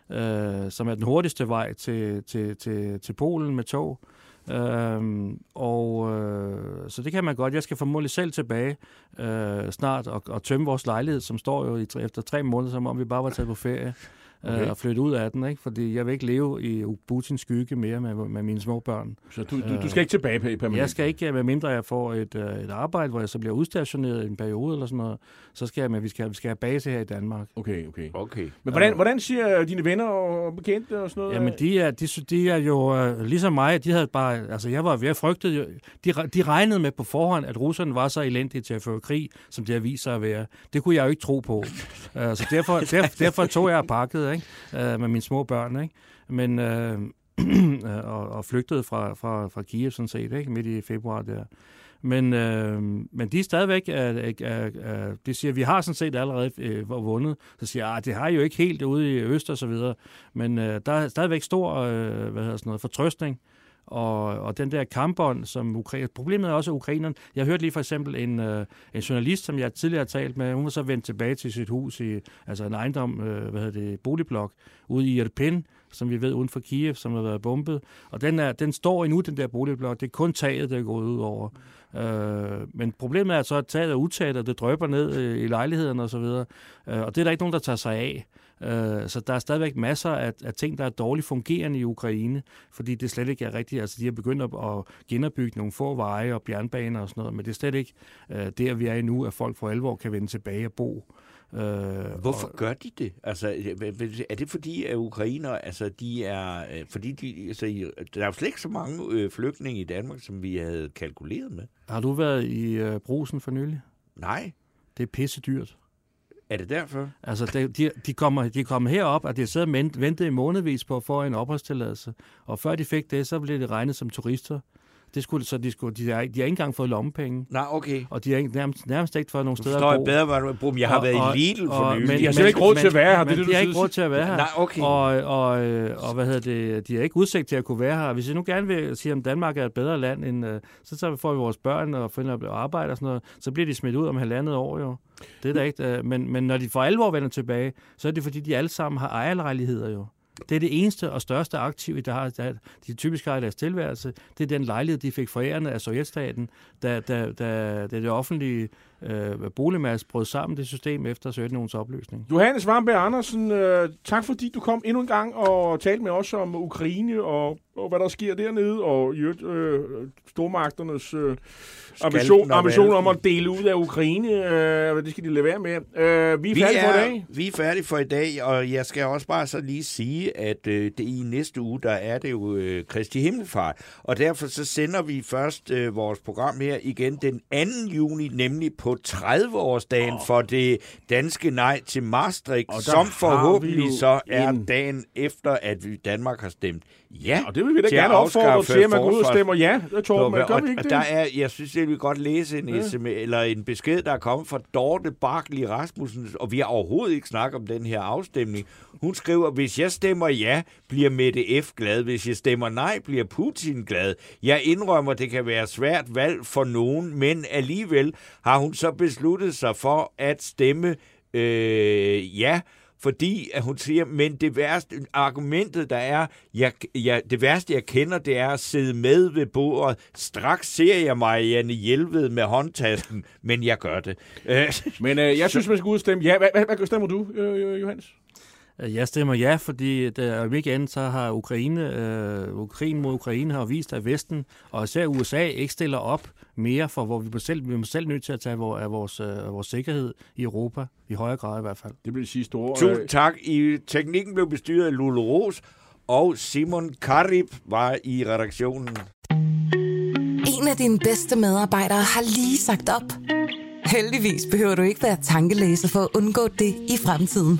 Øh, som er den hurtigste vej til, til, til, til Polen med tog. Øhm, og øh, så det kan man godt. Jeg skal formodentlig selv tilbage øh, snart og, og tømme vores lejlighed, som står jo i, tre- efter tre måneder, som om vi bare var taget på ferie okay. øh, og flytte ud af den, ikke? Fordi jeg vil ikke leve i Putins skygge mere med, med mine små børn. Så du, du, du skal ikke tilbage på permanent? Jeg skal ikke, medmindre jeg får et, øh, et arbejde, hvor jeg så bliver udstationeret i en periode eller sådan noget, så skal jeg, men vi skal, vi skal have base her i Danmark. Okay, okay. Okay. Men hvordan, hvordan siger dine venner og bekendte og sådan noget? Jamen, de er, de, de er jo øh, ligesom mig, de havde bare, altså jeg var ved at frygte, jo- de, de regnede med på forhånd, at russerne var så elendige til at føre krig, som det har vist sig at være. Det kunne jeg jo ikke tro på. så derfor, derfor, derfor tog jeg pakket, ikke? Øh med mine små børn, ikke? Men, øh, øh, og, og flygtede fra, fra, fra Kiev sådan set, ikke? midt i februar der. Men, øh, men de er stadigvæk, øh, øh, øh, øh de siger, vi har sådan set allerede øh, vundet. Så siger jeg, ah, det har I jo ikke helt ude i øst og så videre. Men øh, der er stadigvæk stor øh, hvad hedder sådan noget, fortrøstning. Og, og den der kampbånd, som Ukraine... Problemet er også, ukrainerne... Jeg hørte lige for eksempel en, øh, en journalist, som jeg tidligere har talt med, hun var så vendt tilbage til sit hus i altså en ejendom, øh, hvad hedder det, boligblok, ude i Irpin, som vi ved uden for Kiev, som har været bombet. Og den, er, den står endnu, den der boligblok. Det er kun taget, der er gået ud over. Øh, men problemet er så, at taget er utaget, og det drøber ned øh, i lejligheden og så videre. Øh, og det er der ikke nogen, der tager sig af. Øh, så der er stadigvæk masser af, af ting, der er dårligt fungerende i Ukraine, fordi det slet ikke er rigtigt. Altså, de har begyndt at, at genopbygge nogle få veje og bjernbaner og sådan noget, men det er slet ikke øh, der, vi er i nu, at folk for alvor kan vende tilbage og bo. Øh, Hvorfor gør de det? Altså, er det fordi, at ukrainer, altså, de er, øh, fordi de, altså, der er jo slet ikke så mange øh, flygtninge i Danmark, som vi havde kalkuleret med. Har du været i øh, brusen for nylig? Nej. Det er pisse dyrt. Er det derfor? Altså, de, de, de, kommer, de kommer herop, og de har siddet og ventet i månedvis på at få en opholdstilladelse. Og før de fik det, så blev det regnet som turister. Det skulle, så de, skulle, de, har, de har ikke engang fået lommepenge. Nej, okay. Og de har ikke, nærmest, nærmest ikke fået nogen steder at bo. bedre, hvad du Jeg har og, været i Lidl for nylig. Men, de har ikke råd til at være her. Men, det, de har ikke råd til at være her. Nej, okay. Og, og, og, hvad hedder det, de har ikke udsigt til at kunne være her. Hvis jeg nu gerne vil sige, at Danmark er et bedre land, end, øh, så, så får vi vores børn og finder at arbejde og sådan noget, så bliver de smidt ud om halvandet år jo. Det er da ikke, øh, men, men når de for alvor vender tilbage, så er det fordi, de alle sammen har ejerlejligheder jo. Det er det eneste og største aktiv, der har, der, de typisk har i deres tilværelse. Det er den lejlighed, de fik forærende af Sovjetstaten, da, da, da, da det offentlige øh, boligmasse brød sammen det system efter Sovjetunionens opløsning. Johannes Varmberg Andersen, øh, tak fordi du kom endnu en gang og talte med os om Ukraine og, og hvad der sker dernede, og øh, stormagternes øh, ambition, ambition om at dele ud af Ukraine. Øh, det skal de lade være med. Øh, vi er vi færdige er, for i dag. Vi er færdige for i dag, og jeg skal også bare så lige sige, at øh, det i næste uge, der er det jo øh, Kristi Himmelfart, og derfor så sender vi først øh, vores program her igen den 2. juni, nemlig på 30-årsdagen oh. for det danske nej til Maastricht, som forhåbentlig så er en... dagen efter, at vi Danmark har stemt ja Og det vil vi da gerne opfordre til, at man går ud og stemmer ja. Det tror man, gør vi ikke det? Der er, jeg synes, det vil godt læse en, ja. SMS, eller en besked, der er kommet fra Dorte Barkley Rasmussen, og vi har overhovedet ikke snakket om den her afstemning. Hun skriver, hvis jeg stemmer ja, bliver Mette F. glad. Hvis jeg stemmer nej, bliver Putin glad. Jeg indrømmer, det kan være svært valg for nogen, men alligevel har hun så besluttet sig for at stemme øh, ja, fordi at hun siger, men det værste, argumentet der er, jeg, jeg, det værste jeg kender, det er at sidde med ved bordet. Straks ser jeg Marianne Hjelved med håndtasken, men jeg gør det. men øh, jeg synes, man skal ud og stemme ja. Hvad, hvad, hvad stemmer du, øh, Johannes? Øh, jeg stemmer ja, fordi der, om ikke andet, så har Ukraine, øh, Ukraine mod Ukraine har vist, at Vesten og især USA ikke stiller op mere for, hvor vi er selv, vi er selv nødt til at tage vores, af vores, af vores sikkerhed i Europa, i højere grad i hvert fald. Det bliver sige store. Tusind tak. I teknikken blev bestyret af Lulu Ros, og Simon Karib var i redaktionen. En af dine bedste medarbejdere har lige sagt op. Heldigvis behøver du ikke være tankelæser for at undgå det i fremtiden.